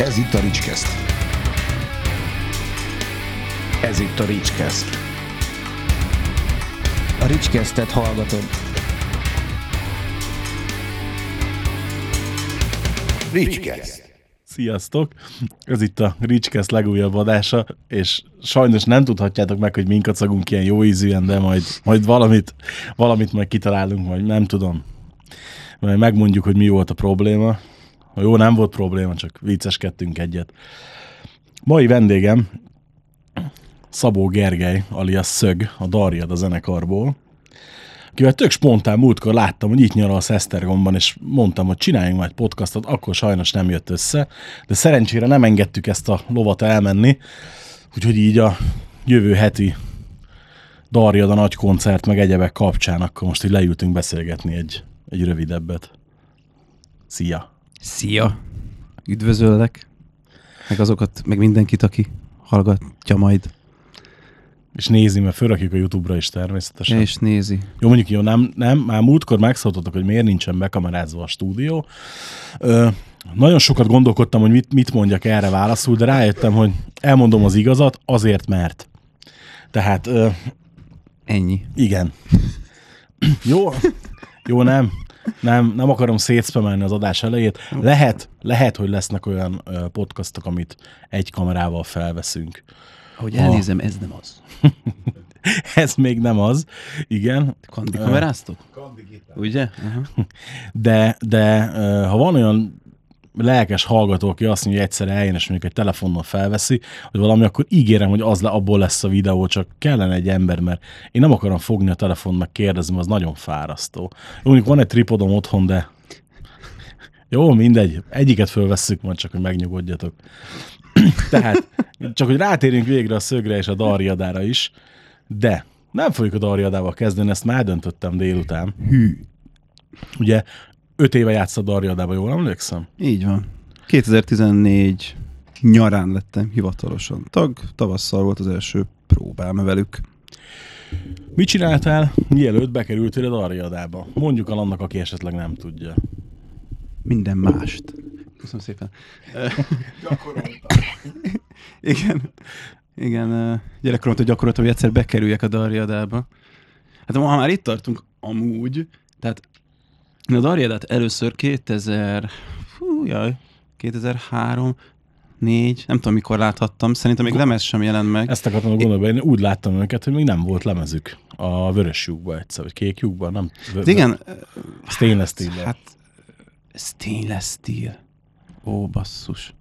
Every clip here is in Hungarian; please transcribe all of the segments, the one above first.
Ez itt a Ricskeszt. Ez itt a Ricskeszt. A Ricskesztet hallgatod. Ricskeszt. Sziasztok! Ez itt a Ricskeszt legújabb adása, és sajnos nem tudhatjátok meg, hogy minket szagunk ilyen jó ízűen, de majd, majd valamit, valamit majd kitalálunk, vagy nem tudom. Majd megmondjuk, hogy mi volt a probléma. Jó, nem volt probléma, csak vicceskedtünk egyet. Mai vendégem Szabó Gergely, alias Szög, a Darjad a zenekarból, akivel tök spontán múltkor láttam, hogy itt nyara a Szesztergomban, és mondtam, hogy csináljunk majd podcastot, akkor sajnos nem jött össze, de szerencsére nem engedtük ezt a lovat elmenni, úgyhogy így a jövő heti Darjad a nagy koncert, meg egyebek kapcsán, akkor most így leültünk beszélgetni egy, egy rövidebbet. Szia! Szia! Üdvözöllek! Meg azokat, meg mindenkit, aki hallgatja majd, És nézi, mert fölrakjuk a Youtube-ra is természetesen. és nézi. Jó, mondjuk jó, nem, nem, már múltkor megszóltatok, hogy miért nincsen bekamerázva a stúdió. Ö, nagyon sokat gondolkodtam, hogy mit, mit mondjak erre válaszul, de rájöttem, hogy elmondom az igazat, azért mert. Tehát, ö, Ennyi. igen. Jó, jó, nem. Nem, nem akarom szétszpemelni az adás elejét. Lehet, lehet, hogy lesznek olyan podcastok, amit egy kamerával felveszünk. Ahogy elnézem, ez nem az. Ez még nem az, igen. Kandi kameráztok? Ugye? Aha. de, de ha van olyan lelkes hallgató, aki azt mondja, hogy egyszer eljön, és mondjuk egy telefonnal felveszi, hogy valami, akkor ígérem, hogy az le, abból lesz a videó, csak kellene egy ember, mert én nem akarom fogni a telefon, meg kérdezni, mert az nagyon fárasztó. Mondjuk van egy tripodom otthon, de jó, mindegy, egyiket fölvesszük majd csak, hogy megnyugodjatok. Tehát, csak hogy rátérjünk végre a szögre és a darjadára is, de nem fogjuk a darjadával kezdeni, ezt már döntöttem délután. Hű. Ugye öt éve játszott Darjadában, jól emlékszem? Így van. 2014 nyarán lettem hivatalosan tag, tavasszal volt az első próbám velük. Mit csináltál, mielőtt bekerültél a Darjadába? Mondjuk el annak, aki esetleg nem tudja. Minden mást. Köszönöm szépen. Igen. Igen, ö, gyerekkoromtól gyakoroltam, hogy egyszer bekerüljek a Darjadába. Hát ha már itt tartunk, amúgy, tehát a Darjadát először 2000, fú, jaj, 2003, 4, nem tudom mikor láthattam, szerintem még lemez sem jelent meg. Ezt akartam gondolni, én úgy láttam őket, hogy még nem volt lemezük a vörös lyukba egyszer, vagy kék lyukba, nem? Hát igen, Stainless steel hát stainless steel. Ó, basszus.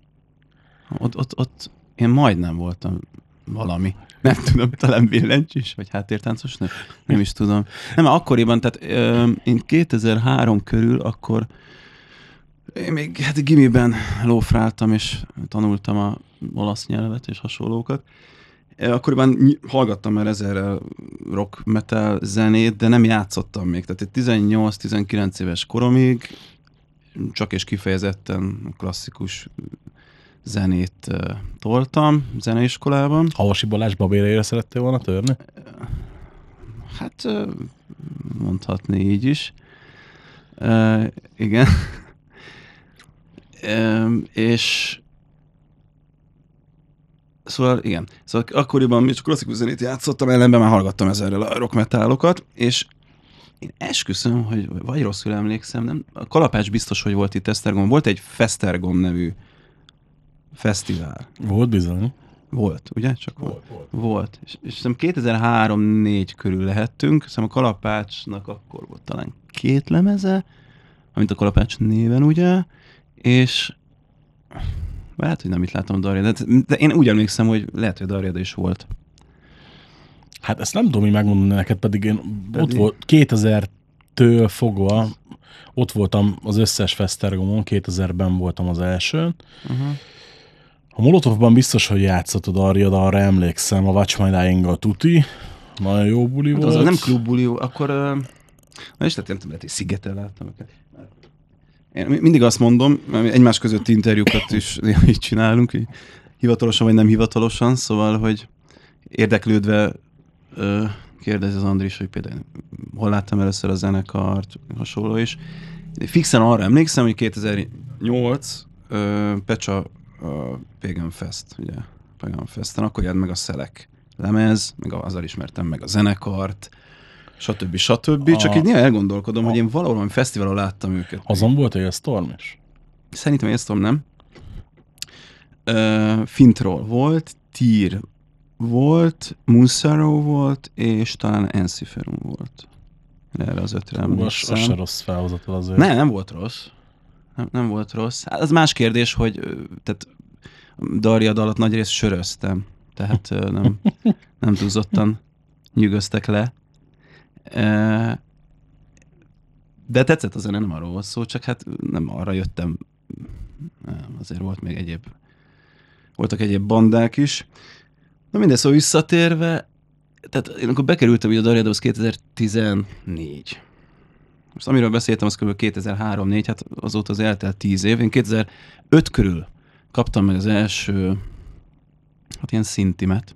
Ott, ott, ott én majdnem voltam valami. Nem tudom, talán billentyűs, vagy háttértáncos nő? Nem is tudom. Nem, akkoriban, tehát ö, én 2003 körül, akkor én még hát gimiben lófráltam, és tanultam a olasz nyelvet és hasonlókat. Akkoriban hallgattam már ezerrel rock metal zenét, de nem játszottam még. Tehát egy 18-19 éves koromig csak és kifejezetten klasszikus zenét ö, toltam zeneiskolában. Havasi Balázs babérére szerettél volna törni? Hát mondhatni így is. Uh, igen. um, és Szóval igen. Szóval akkoriban mi csak klasszikus zenét játszottam, ellenben már hallgattam ezerrel a rock metálokat, és én esküszöm, hogy vagy rosszul emlékszem, nem? A Kalapács biztos, hogy volt itt Esztergom. Volt egy Festergom nevű fesztivál. Volt bizony. Volt, ugye? Csak volt. Volt. volt. És, és szerintem 2003-4 körül lehettünk, szerintem a Kalapácsnak akkor volt talán két lemeze, amit a Kalapács néven, ugye? És lehet, hogy nem itt látom a Darjadát, de én úgy emlékszem, hogy lehet, hogy Darjad is volt. Hát ezt nem tudom, hogy megmondani neked, pedig én Pedig? ott volt 2000-től fogva, ott voltam az összes Fesztergomon, 2000-ben voltam az elsőn. Uh-huh. A Molotovban biztos, hogy játszott a Darja, de arra emlékszem, a Watch My dying a tuti. Nagyon jó buli Hát volt. az, nem klubbuli, akkor... Na és nem tudom, lehet, hogy szigeten láttam őket. Én mi- mindig azt mondom, egymás között interjúkat is így csinálunk, így hivatalosan vagy nem hivatalosan, szóval, hogy érdeklődve kérdezi az Andris, hogy például hol láttam először a zenekart, hasonló is. Fixen arra emlékszem, hogy 2008 ö, Pecsa a Pagan Fest, ugye, Pagan Festen, akkor jelent meg a Szelek lemez, meg azzal ismertem meg a zenekart, stb. stb. Csak A- így néha elgondolkodom, hogy én valahol valami fesztiválon láttam őket. Azon volt a Storm is? Szerintem tudom, nem? Uh, Fintról volt, Tír volt, Munsaro volt, és talán Ensiferum volt. Erre az ötre Ú, Az, az se emlékszem. rossz felhozatal azért. Nem, nem volt rossz. Nem, volt rossz. Hát az más kérdés, hogy tehát Darjad alatt nagy részt söröztem. Tehát nem, nem túlzottan nyűgöztek le. De tetszett a zene, nem arról volt szó, csak hát nem arra jöttem. Azért volt még egyéb, voltak egyéb bandák is. Na mindegy, szóval visszatérve, tehát én akkor bekerültem ugye a Darjadhoz 2014. Most amiről beszéltem, az kb. 2003-4, hát azóta az eltelt 10 év. Én 2005 körül kaptam meg az első, hát ilyen szintimet.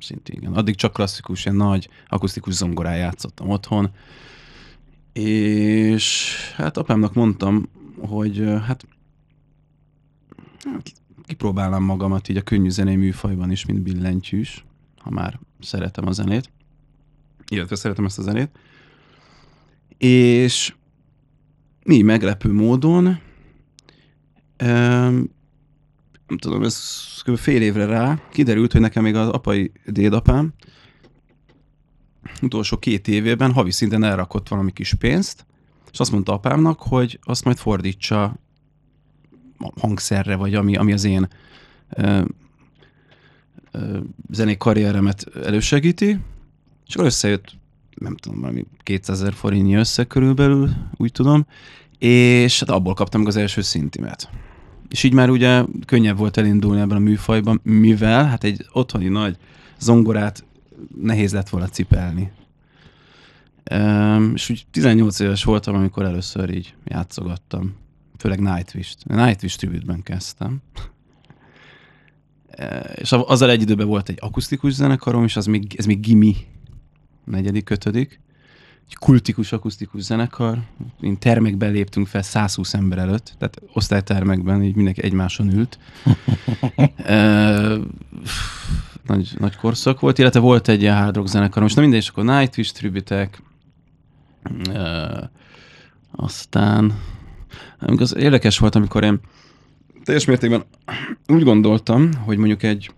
Szinti, igen. Addig csak klasszikus, ilyen nagy akusztikus zongorán játszottam otthon. És hát apámnak mondtam, hogy hát hát kipróbálnám magamat így a könnyű zenei műfajban is, mint billentyűs, ha már szeretem a zenét. Illetve szeretem ezt a zenét. És mi meglepő módon, em, nem tudom, ez kb. fél évre rá kiderült, hogy nekem még az apai dédapám utolsó két évében havi szinten elrakott valami kis pénzt, és azt mondta apámnak, hogy azt majd fordítsa hangszerre, vagy ami, ami az én ö, ö, zenei karrieremet elősegíti, és akkor összejött, nem tudom, valami 200 ezer forintnyi összeg körülbelül, úgy tudom, és hát abból kaptam meg az első szintimet. És így már ugye könnyebb volt elindulni ebben a műfajban, mivel hát egy otthoni nagy zongorát nehéz lett volna cipelni. Um, és úgy 18 éves voltam, amikor először így játszogattam. Főleg Nightwish-t. Nightwish tribute-ben kezdtem. E, és azzal egy időben volt egy akusztikus zenekarom, és az még, ez még gimi negyedik, ötödik. Egy kultikus akusztikus zenekar. Én termekben léptünk fel 120 ember előtt, tehát osztálytermekben, így mindenki egymáson ült. e, nagy, nagy korszak volt, illetve volt egy ilyen hard rock zenekar, most na mindegy, és akkor Nightwish tributek, e, aztán az érdekes volt, amikor én teljes mértékben úgy gondoltam, hogy mondjuk egy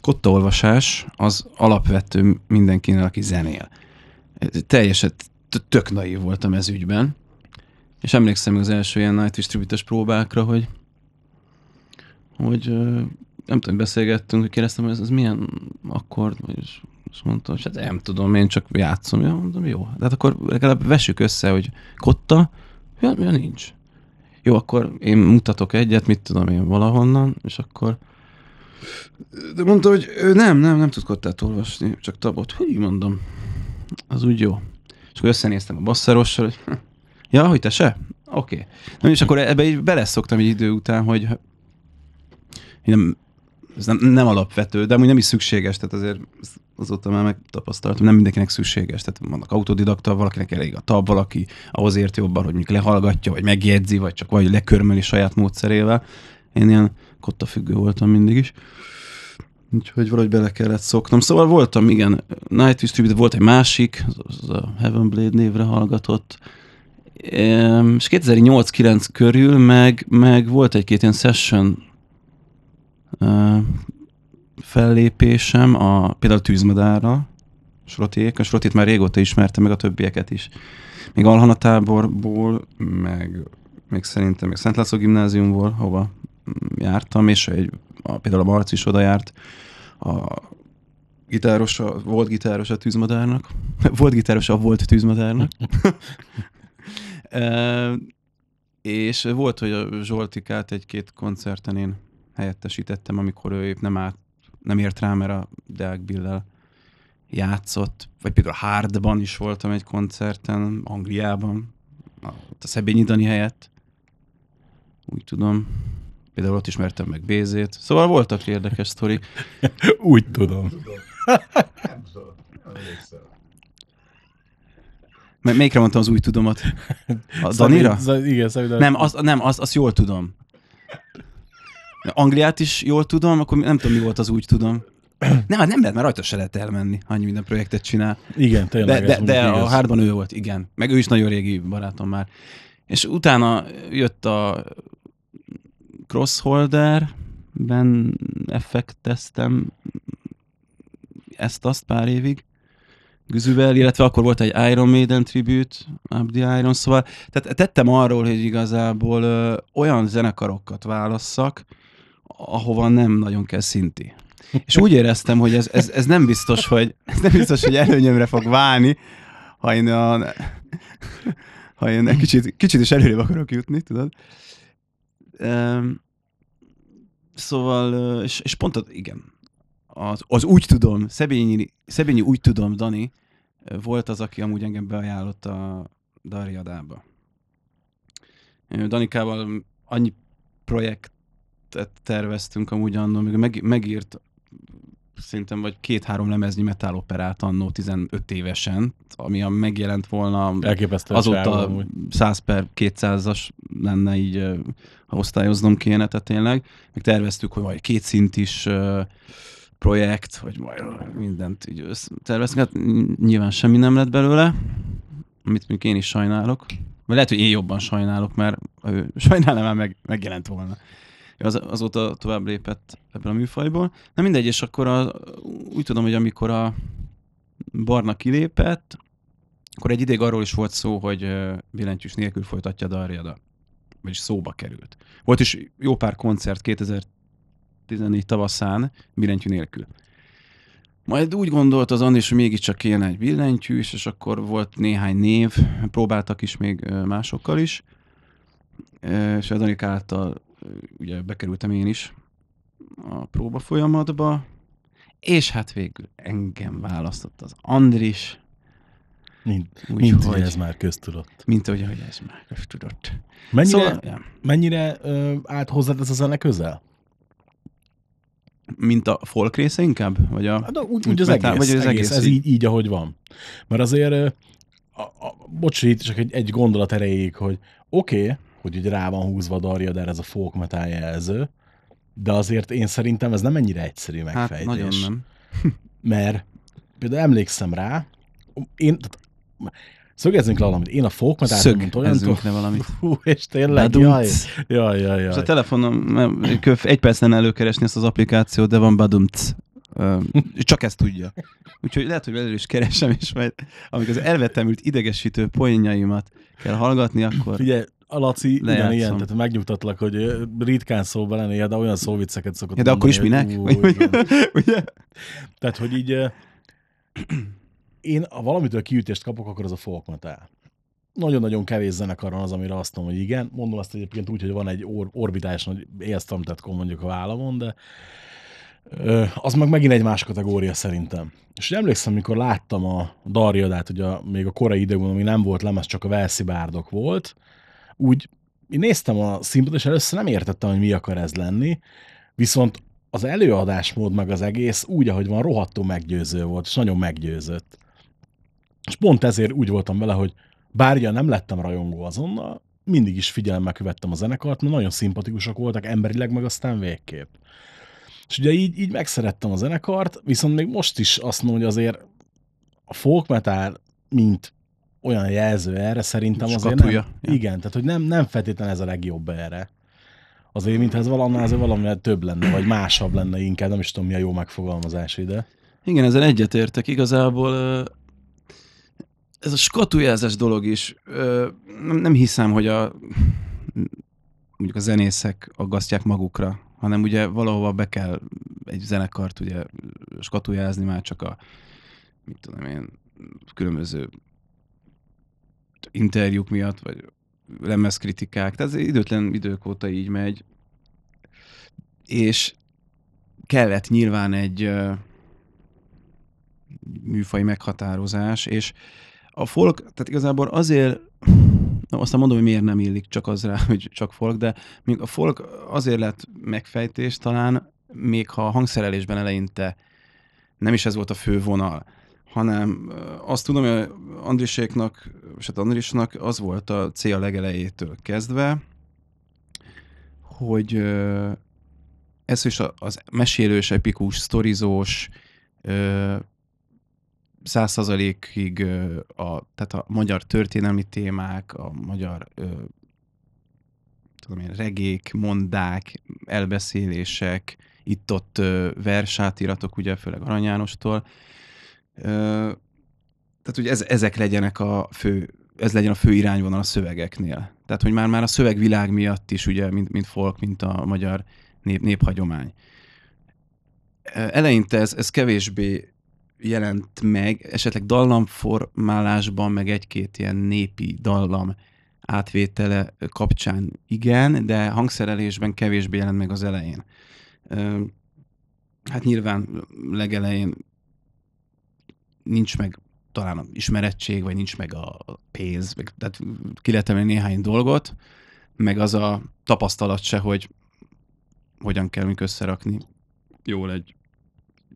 kottaolvasás az alapvető mindenkinek, aki zenél. Teljesen tök naív voltam ez ügyben, és emlékszem az első ilyen Nightwish tributos próbákra, hogy hogy nem tudom, beszélgettünk, hogy kérdeztem, hogy ez, ez milyen akkord, és, és mondta, hogy hát nem tudom, én csak játszom. Ja, mondom, jó. De hát akkor legalább vessük össze, hogy kotta, ja, ja nincs. Jó, akkor én mutatok egyet, mit tudom én valahonnan, és akkor de mondta, hogy ő nem, nem, nem tud kottát olvasni, csak tabot. Hogy mondom, az úgy jó. És akkor összenéztem a basszerossal, hogy ja, hogy te se? Oké. Okay. És akkor ebbe így beleszoktam egy idő után, hogy nem, ez nem, nem alapvető, de amúgy nem is szükséges, tehát azért azóta már megtapasztaltam, nem mindenkinek szükséges, tehát vannak autodidakta, valakinek elég a tab, valaki ahhoz ért jobban, hogy mondjuk lehallgatja, vagy megjegyzi, vagy csak vagy lekörmöli saját módszerével. Én ilyen kottafüggő voltam mindig is. Úgyhogy valahogy bele kellett szoknom. Szóval voltam, igen, Nightwish Tribute, volt egy másik, az- a Heaven Blade névre hallgatott, és 2008-9 körül meg, meg volt egy-két ilyen session fellépésem, a, például Tűzmadárra, Srotiék, a Srotit már régóta ismertem, meg a többieket is. Még Alhana táborból, meg még szerintem még Szent László gimnáziumból, hova jártam, és egy, a, például a Marci is oda járt, a gitáros, a, volt gitáros a tűzmadárnak, volt gitáros a volt tűzmadárnak, e, és volt, hogy a Zsoltikát egy-két koncerten én helyettesítettem, amikor ő épp nem, át, nem ért rá, mert a Deák Billel játszott, vagy például a Hardban is voltam egy koncerten, Angliában, a Szebényi Dani helyett, úgy tudom. Például ott ismertem meg Bézét. Szóval voltak érdekes sztori. Úgy tudom. M- melyikre mondtam az új tudomat? A Danira? Szabi- Za- igen, Szabi, de- Nem, az, nem az, azt jól tudom. Angliát is jól tudom, akkor nem tudom, mi volt az úgy tudom. Nem, hát nem lehet, mert rajta se lehet elmenni, annyi minden projektet csinál. Igen, tényleg. De, de, de a hardban ő volt, igen. Meg ő is nagyon régi barátom már. És utána jött a Crossholder-ben effekteztem ezt-azt pár évig Güzüvel, illetve akkor volt egy Iron Maiden tribute, the Iron, szóval tehát tettem arról, hogy igazából ö, olyan zenekarokat válasszak, ahova nem nagyon kell szinti. És úgy éreztem, hogy ez, ez, ez nem biztos, hogy ez nem biztos, hogy előnyömre fog válni, ha én, a, ha én egy kicsit, kicsit is előrébb akarok jutni, tudod? Szóval, és, és pont az, igen, az, az úgy tudom, Szebényi, Szebényi úgy tudom, Dani, volt az, aki amúgy engem beajánlott a Darjadába. Ö, Danikával annyi projektet terveztünk amúgy annól, meg, megírt szerintem vagy két-három lemeznyi metáloperát annó 15 évesen, ami a megjelent volna Elképesztő azóta amúgy. 100 per 200-as lenne így, ha osztályoznom kéne, tehát tényleg. Meg terveztük, hogy majd két szint is projekt, vagy majd mindent így terveztünk. Hát ny- nyilván semmi nem lett belőle, amit mondjuk én is sajnálok. Vagy lehet, hogy én jobban sajnálok, mert ő sajnálom már meg, megjelent volna. Az, azóta tovább lépett ebből a műfajból. Na mindegy, és akkor a, úgy tudom, hogy amikor a Barna kilépett, akkor egy ideig arról is volt szó, hogy billentyűs nélkül folytatja Darjada. Vagyis szóba került. Volt is jó pár koncert 2014 tavaszán billentyű nélkül. Majd úgy gondolt az Andris, hogy mégiscsak kéne egy billentyűs, és akkor volt néhány név, próbáltak is még másokkal is, és a Danik által ugye bekerültem én is a próba folyamatba, és hát végül engem választott az Andris, Mint, Úgy, mint hogy- hogy ez már köztudott. mint ahogy ahogy ez már tudott. Mennyire, Szóval, ja, mennyire ö, állt hozzád ez a zene közel? mint a folk része inkább? Vagy a... Hát, úgy, Úgy az, metál- egész, vagy az egész, egész ez így? így, ahogy van. Mert azért, a, a, bocs, itt csak egy, egy gondolat erejéig, hogy oké, okay, hogy ugye rá van húzva a darja, de ez a folk metal jelző, de azért én szerintem ez nem ennyire egyszerű hát megfejtés. nagyon nem. Mert például emlékszem rá, én, szögezzünk le valamit, én a folk metal mint olyan, Szögezzünk le valamit. Hú, és tényleg, jaj, Badumc. jaj, jaj, És a jaj. telefonom, egy perc lenne előkeresni ezt az applikációt, de van badumc. Csak ezt tudja. Úgyhogy lehet, hogy belőle is keresem, és majd amikor az elvetemült idegesítő poénjaimat kell hallgatni, akkor Figyelj, a Laci Lejátszom. ugyanilyen, tehát megnyugtatlak, hogy ö, ritkán szól bele néha, de olyan szóvicceket szokott ja, de akkor is mondani, minek? hogy ú. Ugye? Tehát, hogy így ö, én, ha valamitől kiütést kapok, akkor az a folk metal. Nagyon-nagyon kevés zenekar van az, amire azt mondom, hogy igen. Mondom azt egyébként úgy, hogy van egy or- orbitális nagy élsztamtetkom mondjuk a vállamon, de ö, az meg megint egy más kategória szerintem. És emlékszem, mikor láttam a Darjadát, ugye a, még a korai időben, ami nem volt lemez, csak a Velszi Bárdok volt, úgy én néztem a színpadot, és először nem értettem, hogy mi akar ez lenni, viszont az előadásmód meg az egész úgy, ahogy van, rohadtul meggyőző volt, és nagyon meggyőzött. És pont ezért úgy voltam vele, hogy bár ugye nem lettem rajongó azonnal, mindig is figyelemmel követtem a zenekart, mert nagyon szimpatikusak voltak emberileg, meg aztán végképp. És ugye így, így megszerettem a zenekart, viszont még most is azt mondom, hogy azért a folk metal, mint olyan jelző erre, szerintem azért nem. Ja. igen, tehát hogy nem, nem feltétlenül ez a legjobb erre. Azért, mintha ez valami, azért valami több lenne, vagy másabb lenne inkább, nem is tudom, mi a jó megfogalmazás ide. Igen, ezzel egyetértek. Igazából ez a skatujázás dolog is, nem, nem hiszem, hogy a mondjuk a zenészek aggasztják magukra, hanem ugye valahova be kell egy zenekart ugye skatujázni már csak a mit tudom én, különböző interjúk miatt, vagy lemezkritikák, tehát ez időtlen idők óta így megy, és kellett nyilván egy ö, műfai meghatározás, és a folk, tehát igazából azért, na, aztán mondom, hogy miért nem illik csak az rá, hogy csak folk, de még a folk azért lett megfejtés talán, még ha a hangszerelésben eleinte nem is ez volt a fő vonal, hanem azt tudom, hogy Andriséknak, és hát Andrisnak az volt a cél legelejétől kezdve, hogy ez is az mesélős, epikus, sztorizós, száz százalékig a, tehát a magyar történelmi témák, a magyar ö, tudom én, regék, mondák, elbeszélések, itt-ott versátiratok, ugye főleg Arany Jánostól. Tehát, hogy ez, ezek legyenek a fő, ez legyen a fő irányvonal a szövegeknél. Tehát, hogy már, már a szövegvilág miatt is, ugye, mint, mint folk, mint a magyar nép, néphagyomány. Eleinte ez, ez kevésbé jelent meg, esetleg dallamformálásban, meg egy-két ilyen népi dallam átvétele kapcsán igen, de hangszerelésben kevésbé jelent meg az elején. Hát nyilván legelején nincs meg talán ismerettség, vagy nincs meg a pénz, meg, tehát ki lehet néhány dolgot, meg az a tapasztalat se, hogy hogyan kell mink összerakni jól egy,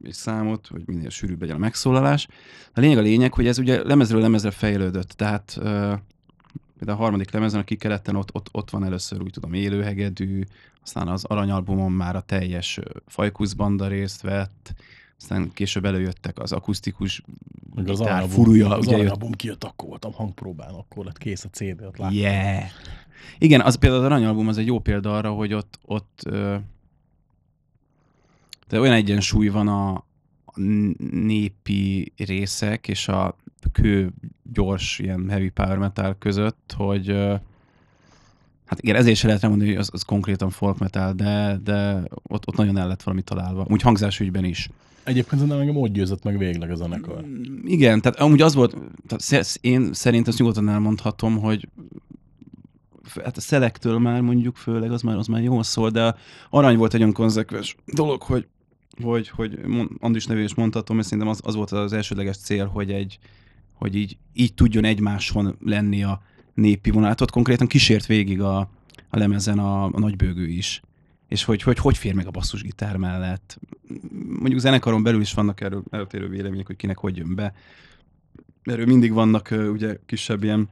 egy számot, hogy minél sűrűbb legyen a megszólalás. A lényeg a lényeg, hogy ez ugye lemezről lemezre fejlődött, tehát például a harmadik lemezen, a kikeleten ott, ott, ott van először úgy tudom élőhegedű, aztán az aranyalbumon már a teljes ö, Fajkusz banda részt vett, aztán később előjöttek az akusztikus Meg az gitár furúja, az ugye jött aranyalbum kijött, akkor voltam hangpróbán, akkor lett kész a CD, ott láttam. Yeah. Igen, az például az aranyalbum az egy jó példa arra, hogy ott, ott de olyan egyensúly van a, népi részek és a kő gyors ilyen heavy power metal között, hogy hát igen, ezért se lehet mondani, hogy az, az konkrétan folk metal, de, de ott, ott nagyon el lett valami találva. Úgy hangzásügyben is. Egyébként szerintem engem ott győzött meg végleg a zenekar. Igen, tehát amúgy az volt, tehát én szerintem ezt nyugodtan elmondhatom, hogy hát a szelektől már mondjuk főleg, az már, az már jól szól, de arany volt egy olyan konzekvens dolog, hogy hogy, hogy Andris nevű is mondhatom, és szerintem az, az volt az elsődleges cél, hogy egy, hogy így, így tudjon egymáson lenni a népi vonalat. Ott konkrétan kísért végig a, a lemezen a, a nagybőgő is. És hogy, hogy hogy fér meg a basszusgitár mellett. Mondjuk zenekaron belül is vannak erről eltérő vélemények, hogy kinek hogy jön be. Erről mindig vannak ugye kisebb ilyen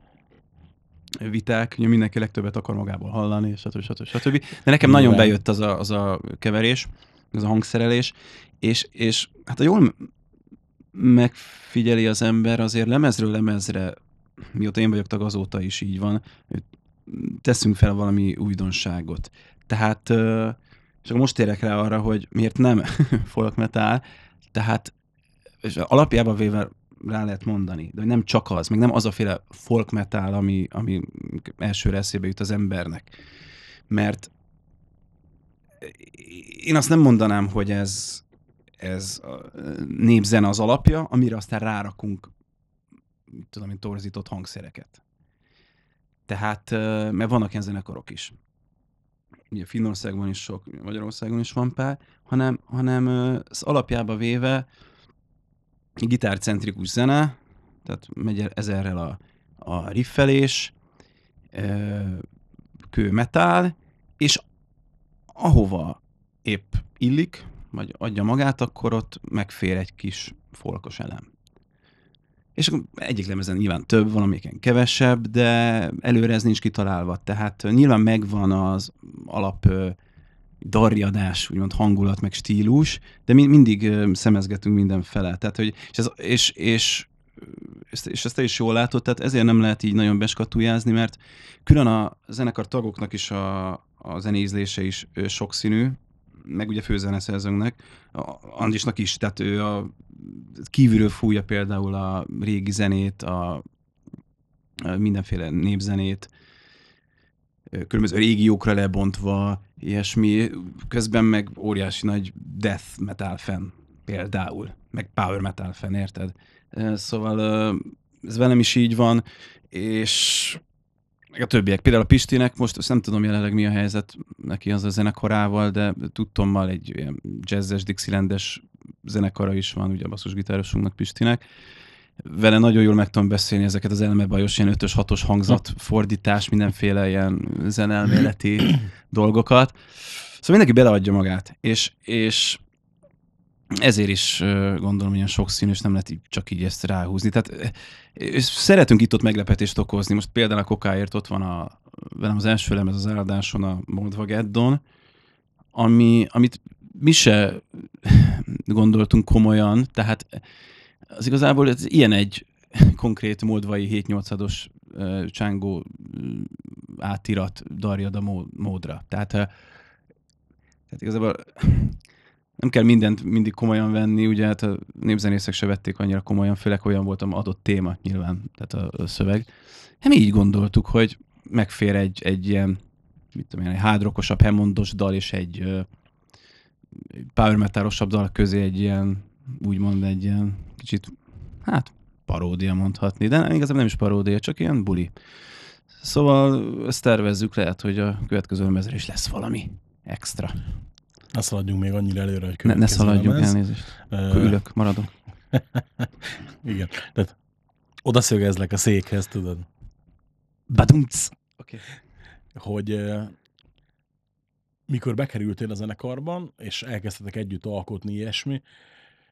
viták, ugye mindenki legtöbbet akar magából hallani, stb. stb. stb. De nekem nagyon bejött az a, az a keverés, az a hangszerelés, és, és hát ha jól megfigyeli az ember, azért lemezről lemezre, mióta én vagyok tag, azóta is így van, teszünk fel valami újdonságot. Tehát, és akkor most térek rá arra, hogy miért nem folk metal, tehát és alapjában véve rá lehet mondani, de nem csak az, meg nem az a féle folk metal, ami, ami elsőre eszébe jut az embernek. Mert én azt nem mondanám, hogy ez, ez népzene az alapja, amire aztán rárakunk tudom én, torzított hangszereket. Tehát, mert vannak ilyen zenekarok is. Ugye Finnországban is sok, Magyarországon is van pár, hanem, hanem az alapjába véve gitárcentrikus zene, tehát megy el ezerrel a, a riffelés, ö, kő metál, és ahova épp illik, vagy adja magát, akkor ott megfér egy kis folkos elem. És akkor egyik lemezen nyilván több, valamiken kevesebb, de előre ez nincs kitalálva. Tehát nyilván megvan az alap darjadás, úgymond hangulat, meg stílus, de mi, mindig szemezgetünk mindenfele. Tehát, hogy, és, ez, és, és, ezt, és ezt te is jól látod, tehát ezért nem lehet így nagyon beskatujázni, mert külön a zenekar tagoknak is a, a zenézlése is sokszínű, meg ugye főzeneszerzőnknek, a Andisnak is, tehát ő a kívülről fújja például a régi zenét, a, a mindenféle népzenét, különböző régiókra lebontva, ilyesmi, közben meg óriási nagy death metal fan például, meg power metal fan, érted? Szóval ez velem is így van, és meg a többiek. Például a Pistinek most azt nem tudom jelenleg mi a helyzet neki az a zenekarával, de tudtommal egy ilyen jazzes, dixielandes zenekara is van, ugye a basszusgitárosunknak Pistinek. Vele nagyon jól meg tudom beszélni ezeket az elmebajos, ilyen 5-ös, 6-os hangzat, fordítás, mindenféle ilyen zenelméleti dolgokat. Szóval mindenki beleadja magát, és, és ezért is gondolom, hogy ilyen sokszínű, és nem lehet így, csak így ezt ráhúzni. Tehát és szeretünk itt-ott meglepetést okozni. Most például a kokáért ott van a, velem az első lemez az áldáson a Moldva Geddon, ami, amit mi se gondoltunk komolyan, tehát az igazából ez ilyen egy konkrét moldvai 7-8-os uh, csángó átirat darjad a mód, módra. Tehát, uh, tehát igazából nem kell mindent mindig komolyan venni, ugye hát a népzenészek se vették annyira komolyan, főleg olyan volt a adott téma nyilván, tehát a, a szöveg. Hát mi így gondoltuk, hogy megfér egy, egy ilyen, mit tudom én, egy hádrokosabb, hemondos dal és egy uh, power metalosabb dal közé egy ilyen, úgymond egy ilyen kicsit, hát paródia mondhatni, de nem, igazából nem is paródia, csak ilyen buli. Szóval ezt tervezzük, lehet, hogy a következő lemezre is lesz valami extra. Ne szaladjunk még annyira előre, hogy Ne, ne szaladjunk, lemez. elnézést. Akkor ülök, maradok. Igen. Tehát oda szögezlek a székhez, tudod, Badumc! Oké. hogy ö, mikor bekerültél a zenekarban, és elkezdtetek együtt alkotni ilyesmi,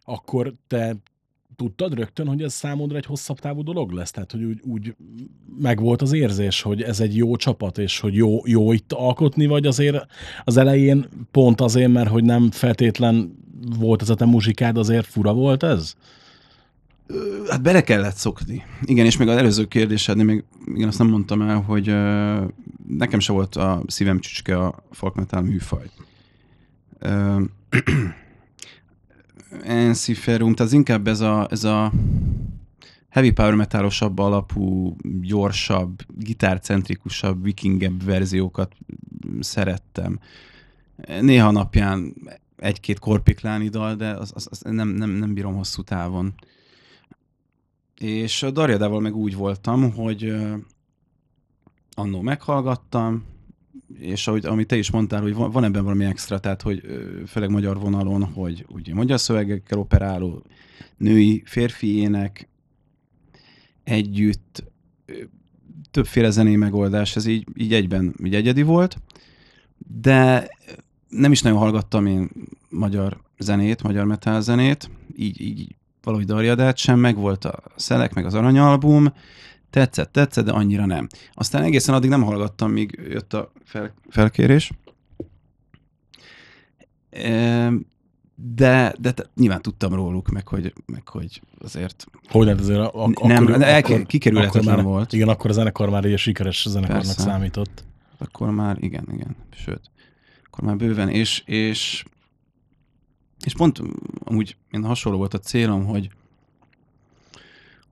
akkor te tudtad rögtön, hogy ez számodra egy hosszabb távú dolog lesz? Tehát, hogy úgy, úgy megvolt az érzés, hogy ez egy jó csapat, és hogy jó, jó itt alkotni, vagy azért az elején pont azért, mert hogy nem feltétlen volt ez a te muzsikád, azért fura volt ez? Hát bele kellett szokni. Igen, és még az előző kérdésednél még igen, azt nem mondtam el, hogy ö, nekem se volt a szívem csücske a folk metal műfaj. Ö, Ensiferum, tehát az inkább ez a, ez a heavy power metalosabb alapú, gyorsabb, gitárcentrikusabb, vikingebb verziókat szerettem. Néha napján egy-két korpikláni dal, de az, az, az nem, nem, nem bírom hosszú távon. És a Darjadával meg úgy voltam, hogy annó meghallgattam, és ahogy, amit te is mondtál, hogy van, van ebben valami extra, tehát hogy főleg magyar vonalon, hogy ugye magyar szövegekkel operáló női, férfi ének együtt többféle zenei megoldás, ez így, így egyben így egyedi volt, de nem is nagyon hallgattam én magyar zenét, magyar metal zenét, így, így valahogy Darjadát sem, meg volt a Szelek, meg az Aranyalbum, tetszett, tetszett, de annyira nem. Aztán egészen addig nem hallgattam, míg jött a fel, felkérés. De, de te- nyilván tudtam róluk, meg hogy, meg hogy azért Hogy lehet azért? Ak- nem, akkor, kikerülhetetlen már, volt. Igen, akkor a zenekar már egy sikeres zenekarnak Persze. számított. akkor már igen, igen, sőt, akkor már bőven, és, és, és pont amúgy én hasonló volt a célom, hogy,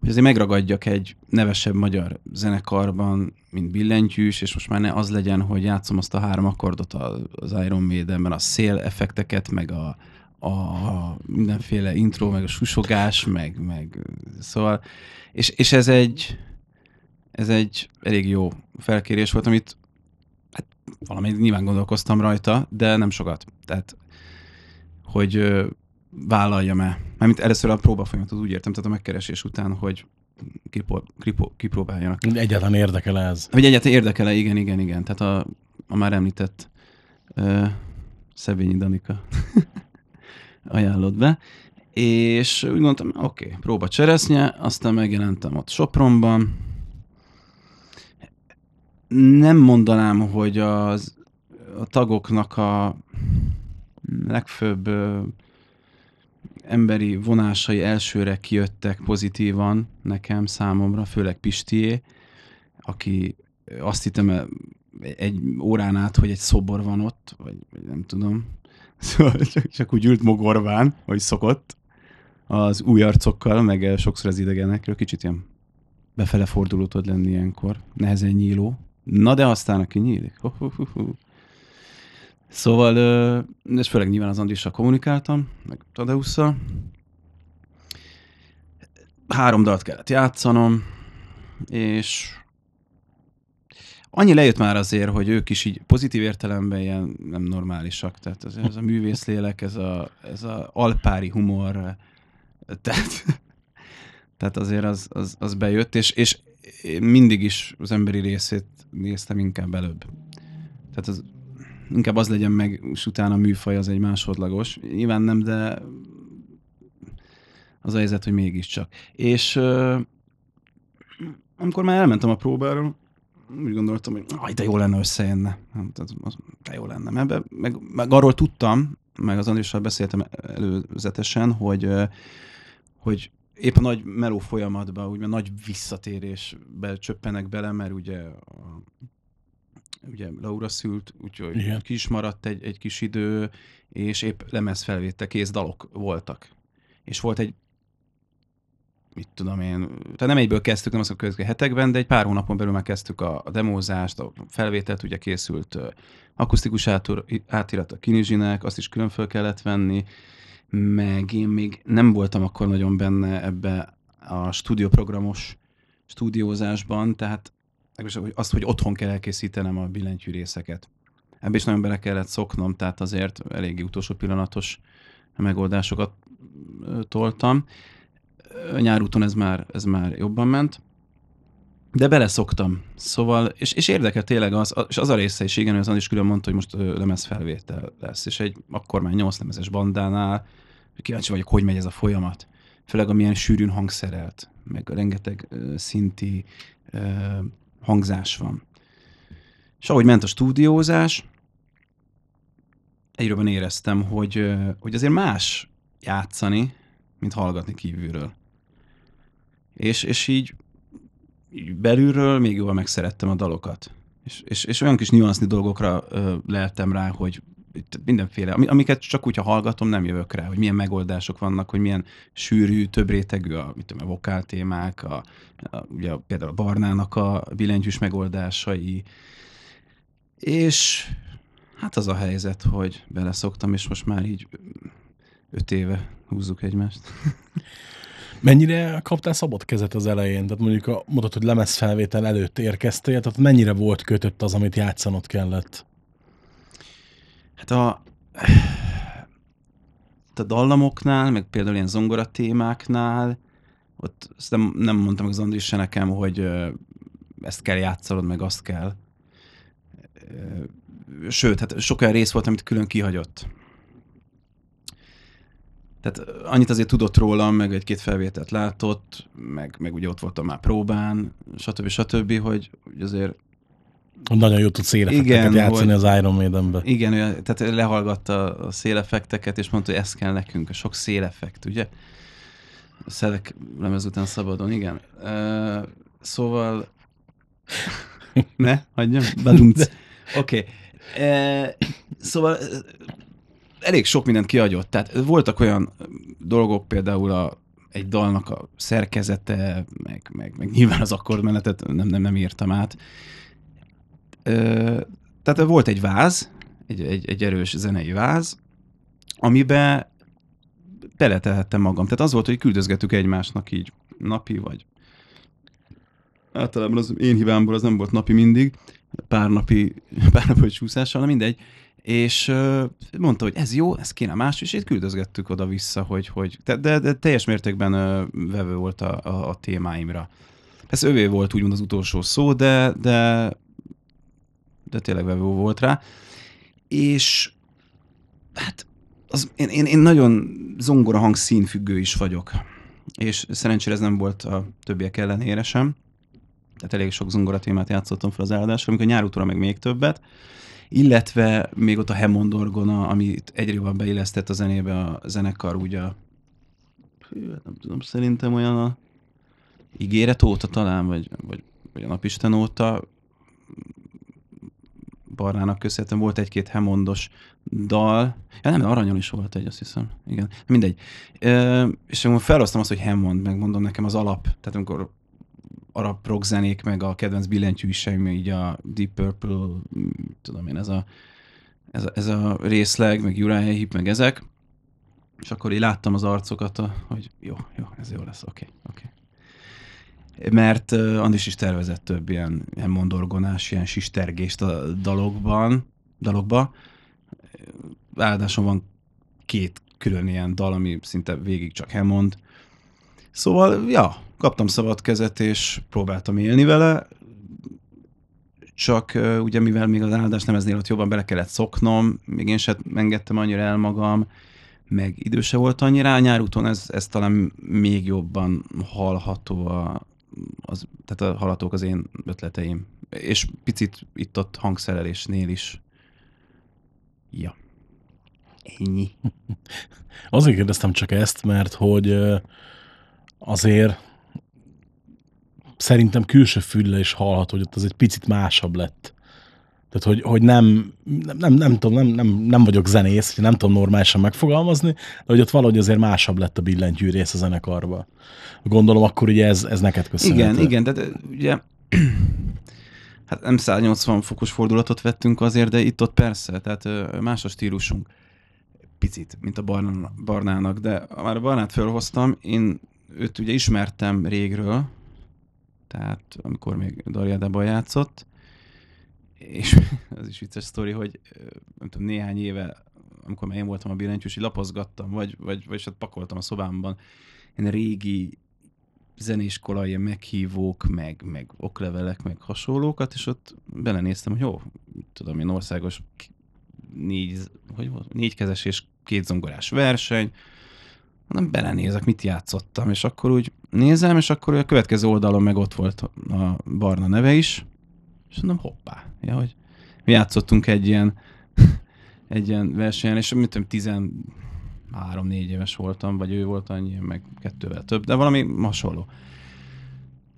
hogy azért megragadjak egy nevesebb magyar zenekarban, mint billentyűs, és most már ne az legyen, hogy játszom azt a három akkordot az Iron Maidenben, a szél effekteket, meg a, a mindenféle intro, meg a susogás, meg, meg szóval, és, és ez egy, ez egy elég jó felkérés volt, amit hát valamelyik nyilván gondolkoztam rajta, de nem sokat. Tehát, hogy vállaljam-e. Mármint először a próba folyamatot úgy értem, tehát a megkeresés után, hogy kipó, kipó, kipróbáljanak. Egyáltalán érdekel ez. Hogy egyáltalán érdekele, igen, igen, igen. Tehát a, a már említett ö, Szebényi Danika ajánlott be. És úgy gondoltam, oké, okay, próba cseresznye, aztán megjelentem ott Sopronban. Nem mondanám, hogy az, a tagoknak a legfőbb emberi vonásai elsőre kijöttek pozitívan nekem, számomra, főleg Pistié, aki azt hittem ö, egy órán át, hogy egy szobor van ott, vagy, vagy nem tudom. Szóval csak, csak úgy ült mogorván, hogy szokott, az új arcokkal, meg ö, sokszor az idegenekről, kicsit ilyen befele forduló lenni ilyenkor, nehezen nyíló. Na de aztán, aki nyílik. Hu, hu, hu, hu. Szóval, és főleg nyilván az Andrissal kommunikáltam, meg Tadeusszal. Három dalt kellett játszanom, és annyi lejött már azért, hogy ők is így pozitív értelemben ilyen nem normálisak. Tehát ez, ez a művészlélek, ez a, ez a alpári humor, tehát, tehát azért az, az, az bejött, és, és én mindig is az emberi részét néztem inkább előbb. Tehát az, inkább az legyen meg, és utána a műfaj az egy másodlagos. Nyilván nem, de az a helyzet, hogy mégiscsak. És ö, amikor már elmentem a próbára, úgy gondoltam, hogy aj, de jó lenne összejönne. Hát, az, de jó lenne. Mert be, meg, meg, arról tudtam, meg az Andrissal beszéltem előzetesen, hogy, hogy épp a nagy meló folyamatban, úgymond nagy visszatérésbe csöppenek bele, mert ugye a, ugye Laura szült, úgyhogy Igen. ki is maradt egy, egy kis idő, és épp lemezfelvétel, kész dalok voltak. És volt egy mit tudom én, tehát nem egyből kezdtük, nem az a következő hetekben, de egy pár hónapon belül már kezdtük a, a demózást, a felvételt, ugye készült ö, akusztikus átur, átirat a Kinizsinek, azt is külön fel kellett venni, meg én még nem voltam akkor nagyon benne ebbe a stúdióprogramos stúdiózásban, tehát hogy azt, hogy otthon kell elkészítenem a billentyű részeket. Ebbe is nagyon bele kellett szoknom, tehát azért eléggé utolsó pillanatos megoldásokat toltam. Nyárúton ez már, ez már jobban ment. De beleszoktam. Szóval, és, és érdekel tényleg az, és az a része is, igen, az is külön mondta, hogy most lemezfelvétel lesz, és egy akkor már nyolc lemezes bandánál kíváncsi vagyok, hogy megy ez a folyamat. Főleg amilyen sűrűn hangszerelt, meg rengeteg szinti hangzás van. És ahogy ment a stúdiózás, jobban éreztem, hogy, hogy azért más játszani, mint hallgatni kívülről. És, és így, így belülről még jobban megszerettem a dalokat. És, és, és olyan kis nüansznyi dolgokra ö, rá, hogy mindenféle, ami- amiket csak úgy, ha hallgatom, nem jövök rá, hogy milyen megoldások vannak, hogy milyen sűrű, több rétegű a, mit tudom, a vokáltémák, a, a, ugye például a Barnának a billentyűs megoldásai, és hát az a helyzet, hogy beleszoktam, és most már így öt éve húzzuk egymást. Mennyire kaptál szabad kezet az elején? Tehát mondjuk a, mondod, hogy lemezfelvétel előtt érkeztél, tehát mennyire volt kötött az, amit játszanod kellett? Hát a, a dallamoknál, meg például ilyen zongora témáknál, ott ezt nem, nem mondtam az Andris se nekem, hogy ezt kell játszanod, meg azt kell. Sőt, hát sok olyan rész volt, amit külön kihagyott. Tehát annyit azért tudott rólam, meg egy-két felvételt látott, meg, meg ugye ott voltam már próbán, stb. stb., hogy, hogy azért Nagyon jó tudsz élefekteket Igen, játszani volt. az Iron Maiden-be. Igen, ő, tehát lehallgatta a széleffekteket, és mondta, hogy ez kell nekünk, a sok széleffekt, ugye? Szelek lemez után szabadon, igen. Uh, szóval... ne, hagyjam? Badumc. Oké. Okay. Uh, szóval uh, elég sok mindent kihagyott. Tehát voltak olyan dolgok, például a, egy dalnak a szerkezete, meg, meg, meg nyilván az akkordmenetet nem, nem, nem írtam át. Tehát volt egy váz, egy, egy, egy erős zenei váz, amiben beletehettem magam. Tehát az volt, hogy küldözgettük egymásnak így napi, vagy általában az én hibámból az nem volt napi mindig, pár napi, pár napi csúszással, na mindegy. És mondta, hogy ez jó, ez kéne más, és itt küldözgettük oda-vissza, hogy, hogy de, de, de teljes mértékben vevő volt a, a, a témáimra. Ez övé volt úgymond az utolsó szó, de, de, de tényleg vevő volt rá. És hát az, én, én, én nagyon zongora hang színfüggő is vagyok. És szerencsére ez nem volt a többiek ellenére sem. Tehát elég sok zongora témát játszottam fel az eladásra, amikor nyárútóra meg még többet. Illetve még ott a Hammond orgona, amit egyre jobban beillesztett a zenébe a zenekar, ugye a, hát nem tudom, szerintem olyan a ígéret óta talán, vagy, vagy, vagy a napisten óta Barnának köszönhetően volt egy-két Hammondos dal. Ja nem, Aranyon is volt egy, azt hiszem. Igen, mindegy. E, és akkor felhoztam azt, hogy Hammond, megmondom nekem az alap, tehát amikor arab rock zenék, meg a kedvenc billentyűseim, így a Deep Purple, tudom én, ez a, ez a, ez a részleg, meg Uriah Heep, meg ezek. És akkor így láttam az arcokat, hogy jó, jó, ez jó lesz, oké, oké. Mert Andis is tervezett több ilyen, ilyen mondorgonás, ilyen sistergést a dalokban, dalokba. Áldáson van két külön ilyen dal, ami szinte végig csak Hammond. Szóval, ja, kaptam szabad kezet, és próbáltam élni vele, csak ugye mivel még az áldás nemeznél ott jobban bele kellett szoknom, még én sem engedtem annyira el magam, meg idő se volt annyira, a nyárúton ez, ez talán még jobban hallható a, az, tehát a, hallhatók az én ötleteim, és picit itt-ott hangszerelésnél is. Ja. Ennyi. Azért kérdeztem csak ezt, mert hogy azért szerintem külső fülle is hallható, hogy ott az egy picit másabb lett. Tehát, hogy, hogy nem, nem, nem, nem tudom, nem, nem, nem vagyok zenész, nem tudom normálisan megfogalmazni, de hogy ott valahogy azért másabb lett a billentyűrész a zenekarba. Gondolom, akkor ugye ez, ez neked köszönhető. Igen, igen, de, ugye hát nem 180 fokos fordulatot vettünk azért, de itt-ott persze, tehát más a stílusunk. Picit, mint a barna, Barnának, de már a Barnát fölhoztam, én őt ugye ismertem régről, tehát amikor még Darjádában játszott, és az is vicces sztori, hogy nem tudom, néhány éve, amikor én voltam a billentyűs, lapozgattam, vagy, vagy, vagy hát pakoltam a szobámban. Ilyen régi zenéskola, ilyen meghívók, meg, meg oklevelek, meg hasonlókat, és ott belenéztem, hogy jó, tudom én, országos négy, hogy volt, négykezes és két zongorás verseny, nem belenézek, mit játszottam, és akkor úgy nézem, és akkor a következő oldalon meg ott volt a Barna neve is, és mondom, hoppá, ja, hogy mi játszottunk egy ilyen, egy ilyen versenyen, és mit tudom, 13-4 éves voltam, vagy ő volt annyi, meg kettővel több, de valami hasonló.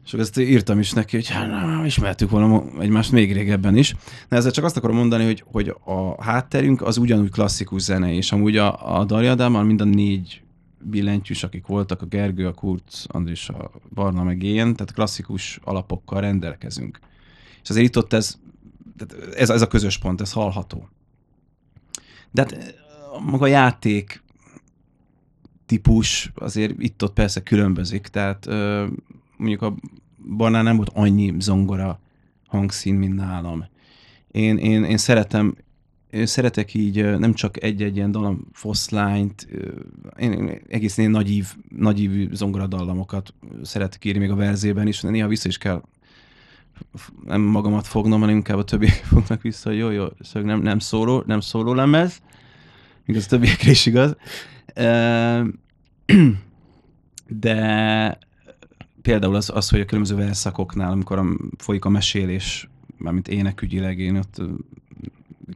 És ezt írtam is neki, hogy hát na, ismertük volna egymást még régebben is. De ezzel csak azt akarom mondani, hogy, hogy a hátterünk az ugyanúgy klasszikus zene, és amúgy a, a Darjadámmal mind a négy billentyűs, akik voltak, a Gergő, a Kurz, Andris, a Barna, meg én, tehát klasszikus alapokkal rendelkezünk. És azért itt ott ez, ez, ez a közös pont, ez hallható. De hát eh, maga a játék típus azért itt-ott persze különbözik, tehát ö, mondjuk a Barnán nem volt annyi zongora hangszín, mint nálam. Én, én, én szeretem, én szeretek így ö, nem csak egy-egy ilyen dallam foszlányt, én, én egész én nagyív, nagyívű zongoradallamokat szeretek írni még a verzében is, de néha vissza is kell nem magamat fognom, hanem inkább a többiek fognak vissza, hogy jó, jó, szóval nem, nem szóló, nem szóló lemez, igaz, a többiekre is igaz. De például az, az, hogy a különböző verszakoknál, amikor a, folyik a mesélés, mármint énekügyileg, én ott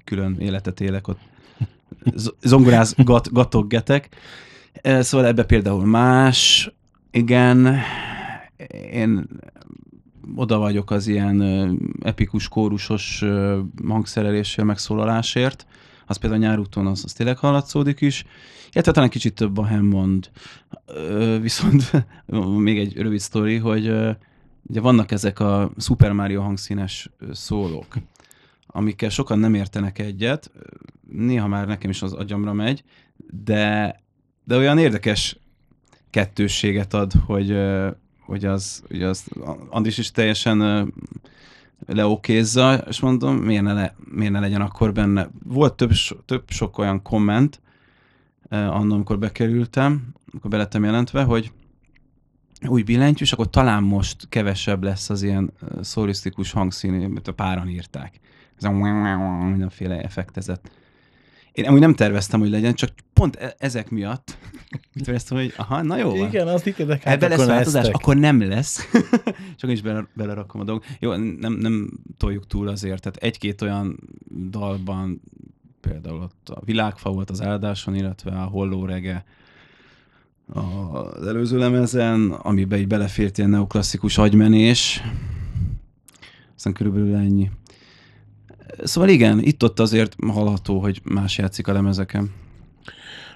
külön életet élek, ott z- zongoráz, gat, gatoggetek. Szóval ebbe például más, igen, én oda vagyok az ilyen epikus, kórusos ö, hangszereléssel, megszólalásért. Az például nyárúton az, az tényleg hallatszódik is. Illetve talán kicsit több a Hammond. Viszont még egy rövid sztori, hogy ugye vannak ezek a Super Mario hangszínes szólók, amikkel sokan nem értenek egyet, néha már nekem is az agyamra megy, de, de olyan érdekes kettősséget ad, hogy, hogy az, hogy az Andris is teljesen leokézza, és mondom, miért ne, le, miért ne legyen akkor benne. Volt több, több sok olyan komment, eh, amikor bekerültem, amikor belettem jelentve, hogy új billentyűs, akkor talán most kevesebb lesz az ilyen szólisztikus hangszín, mert a páran írták. Ez a mindenféle effektezett. Én amúgy nem terveztem, hogy legyen, csak pont e- ezek miatt terveztem, hogy aha, na jó. Igen, azt higgedek, Ebbe lesz akkor változás, lesztek. akkor nem lesz. Csak is bele, belerakom a dolgot. Jó, nem, nem toljuk túl azért. Tehát egy-két olyan dalban, például ott a Világfa volt az áldáson, illetve a Holló rege az előző lemezen, amiben így belefért ilyen neoklasszikus agymenés. Aztán körülbelül ennyi. Szóval igen, itt-ott azért hallható, hogy más játszik a lemezeken.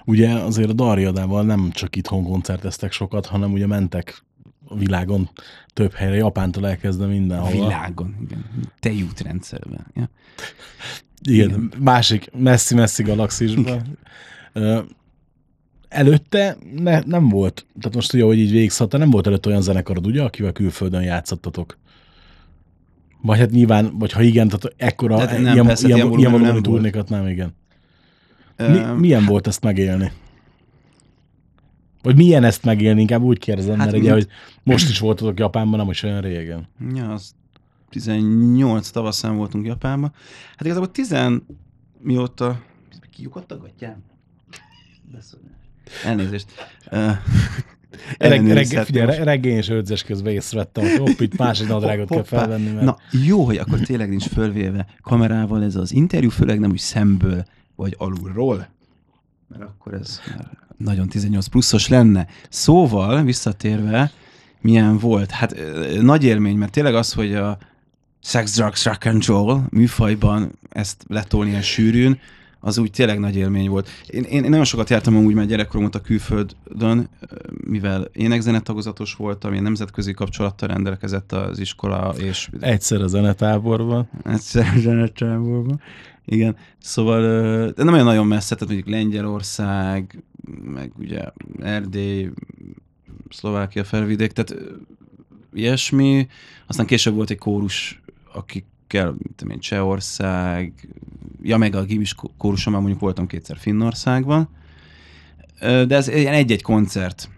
Ugye azért a Darjadával nem csak itthon koncerteztek sokat, hanem ugye mentek a világon több helyre, Japántól elkezdve A mindenhol. világon, igen. Tejútrendszerben. Ja. Igen, másik messzi-messzi galaxisban. Előtte ne, nem volt, tehát most ugye, hogy így végigszadta, nem volt előtte olyan zenekarod, ugye, akivel külföldön játszottatok? Vagy hát nyilván, vagy ha igen, tehát ekkora, Tehát nem, ilyen, persze, ilyen, ilyen ilyen, volumenű nem volt. turnékat nem, igen. Mi, milyen volt ezt megélni? Vagy milyen ezt megélni, inkább úgy kérdezem, Hát mert ugye, mi- hogy most is voltatok Japánban, nem is olyan régen. Ja, az 18 tavaszán voltunk Japánban. Hát igazából 10 mióta... Kiukadt a gatyám? Elnézést. Reg, reg, figyelj, regény és őrzés közben észrevettem, hogy hopp, itt másik nadrágot kell Hoppá. felvenni, mert... Na, jó, hogy akkor tényleg nincs fölvéve kamerával ez az interjú, főleg nem úgy szemből, vagy alulról. Mert akkor ez nagyon 18 pluszos lenne. Szóval, visszatérve, milyen volt? Hát nagy élmény, mert tényleg az, hogy a sex, drugs, rock and roll műfajban ezt letolni ilyen sűrűn, az úgy tényleg nagy élmény volt. Én, én, én nagyon sokat jártam amúgy már gyerekkorom óta külföldön, mivel énekzenetagozatos voltam, én nemzetközi kapcsolattal rendelkezett az iskola, és Egyszer a zenetáborban. egyszer zenetávolban. Igen, szóval de nem olyan nagyon messze, tehát mondjuk Lengyelország, meg ugye Erdély, Szlovákia felvidék, tehát ilyesmi. Aztán később volt egy kórus, akikkel, mit tudom én, Csehország, ja meg a gimis kórusom, már mondjuk voltam kétszer Finnországban. De ez ilyen egy-egy koncert,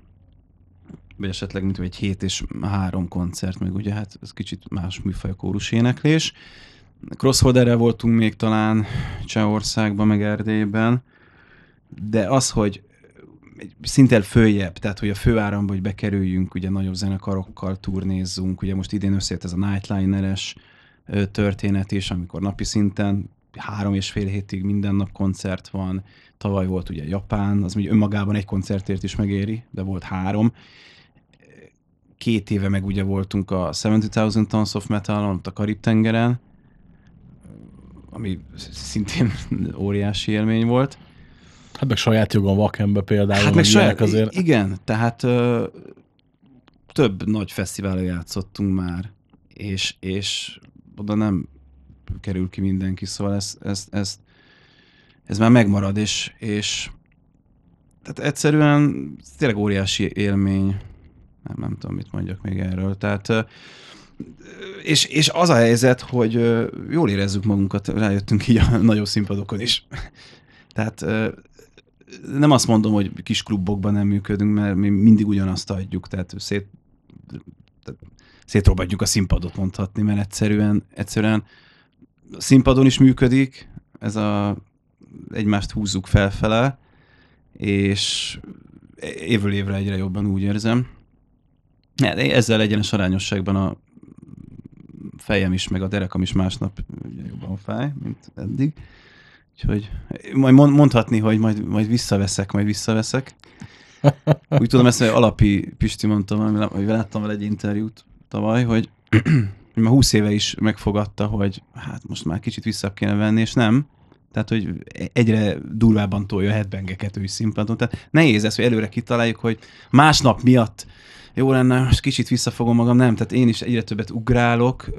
vagy esetleg mint egy hét és három koncert, meg ugye hát ez kicsit más műfaj a kórus éneklés. Crossholderrel voltunk még talán Csehországban, meg Erdélyben, de az, hogy egy szinten följebb, tehát hogy a főáramba, hogy bekerüljünk, ugye nagyobb zenekarokkal turnézzunk, ugye most idén összejött ez a Nightliner-es történet is, amikor napi szinten három és fél hétig minden nap koncert van, tavaly volt ugye Japán, az ugye önmagában egy koncertért is megéri, de volt három. Két éve meg ugye voltunk a 70,000 Tons of Metal, ott a Karib-tengeren, ami szintén óriási élmény volt. Hát meg saját jogon Vakembe például. Hát meg saját, azért. igen, tehát ö, több nagy fesztiválon játszottunk már, és, és oda nem kerül ki mindenki, szóval ez, ez, ez, ez már megmarad, és, és tehát egyszerűen tényleg óriási élmény. Nem, nem tudom, mit mondjak még erről. Tehát és, és az a helyzet, hogy jól érezzük magunkat, rájöttünk így a nagyobb színpadokon is. Tehát nem azt mondom, hogy kis klubokban nem működünk, mert mi mindig ugyanazt adjuk, tehát szét, tehát szétrobadjuk a színpadot mondhatni, mert egyszerűen, egyszerűen színpadon is működik, ez a egymást húzzuk felfele, és évről évre egyre jobban úgy érzem. De Ezzel egyenes arányosságban a fejem is, meg a derekam is másnap jobban fáj, mint eddig. Úgyhogy majd mond- mondhatni, hogy majd, majd visszaveszek, majd visszaveszek. Úgy tudom ezt, hogy Alapi Pisti mondta, hogy láttam vele egy interjút tavaly, hogy, már 20 éve is megfogadta, hogy hát most már kicsit vissza kéne venni, és nem. Tehát, hogy egyre durvábban tolja a headbangeket ő is színpadon. Tehát nehéz ez, hogy előre kitaláljuk, hogy másnap miatt jó lenne, most kicsit visszafogom magam, nem, tehát én is egyre többet ugrálok,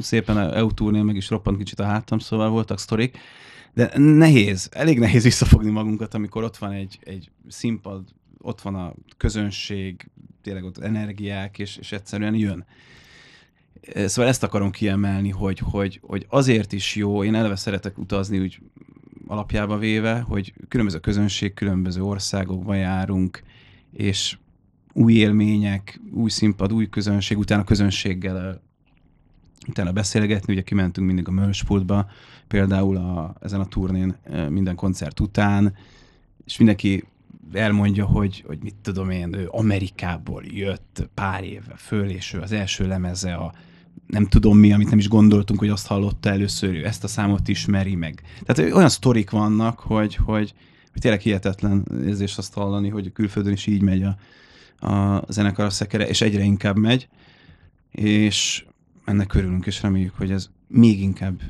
szépen a EU-turnél meg is roppant kicsit a hátam, szóval voltak sztorik, de nehéz, elég nehéz visszafogni magunkat, amikor ott van egy, egy színpad, ott van a közönség, tényleg ott energiák, és, és egyszerűen jön. Szóval ezt akarom kiemelni, hogy, hogy, hogy azért is jó, én eleve szeretek utazni úgy alapjába véve, hogy különböző közönség, különböző országokba járunk, és új élmények, új színpad, új közönség, utána közönséggel utána beszélgetni, ugye kimentünk mindig a Mölspultba, például a, ezen a turnén minden koncert után, és mindenki elmondja, hogy, hogy mit tudom én, ő Amerikából jött pár éve föl, és ő az első lemeze a nem tudom mi, amit nem is gondoltunk, hogy azt hallotta először, ő ezt a számot ismeri meg. Tehát olyan sztorik vannak, hogy, hogy, hogy tényleg hihetetlen érzés azt hallani, hogy külföldön is így megy a, a zenekar a szekere, és egyre inkább megy, és ennek örülünk, és reméljük, hogy ez még inkább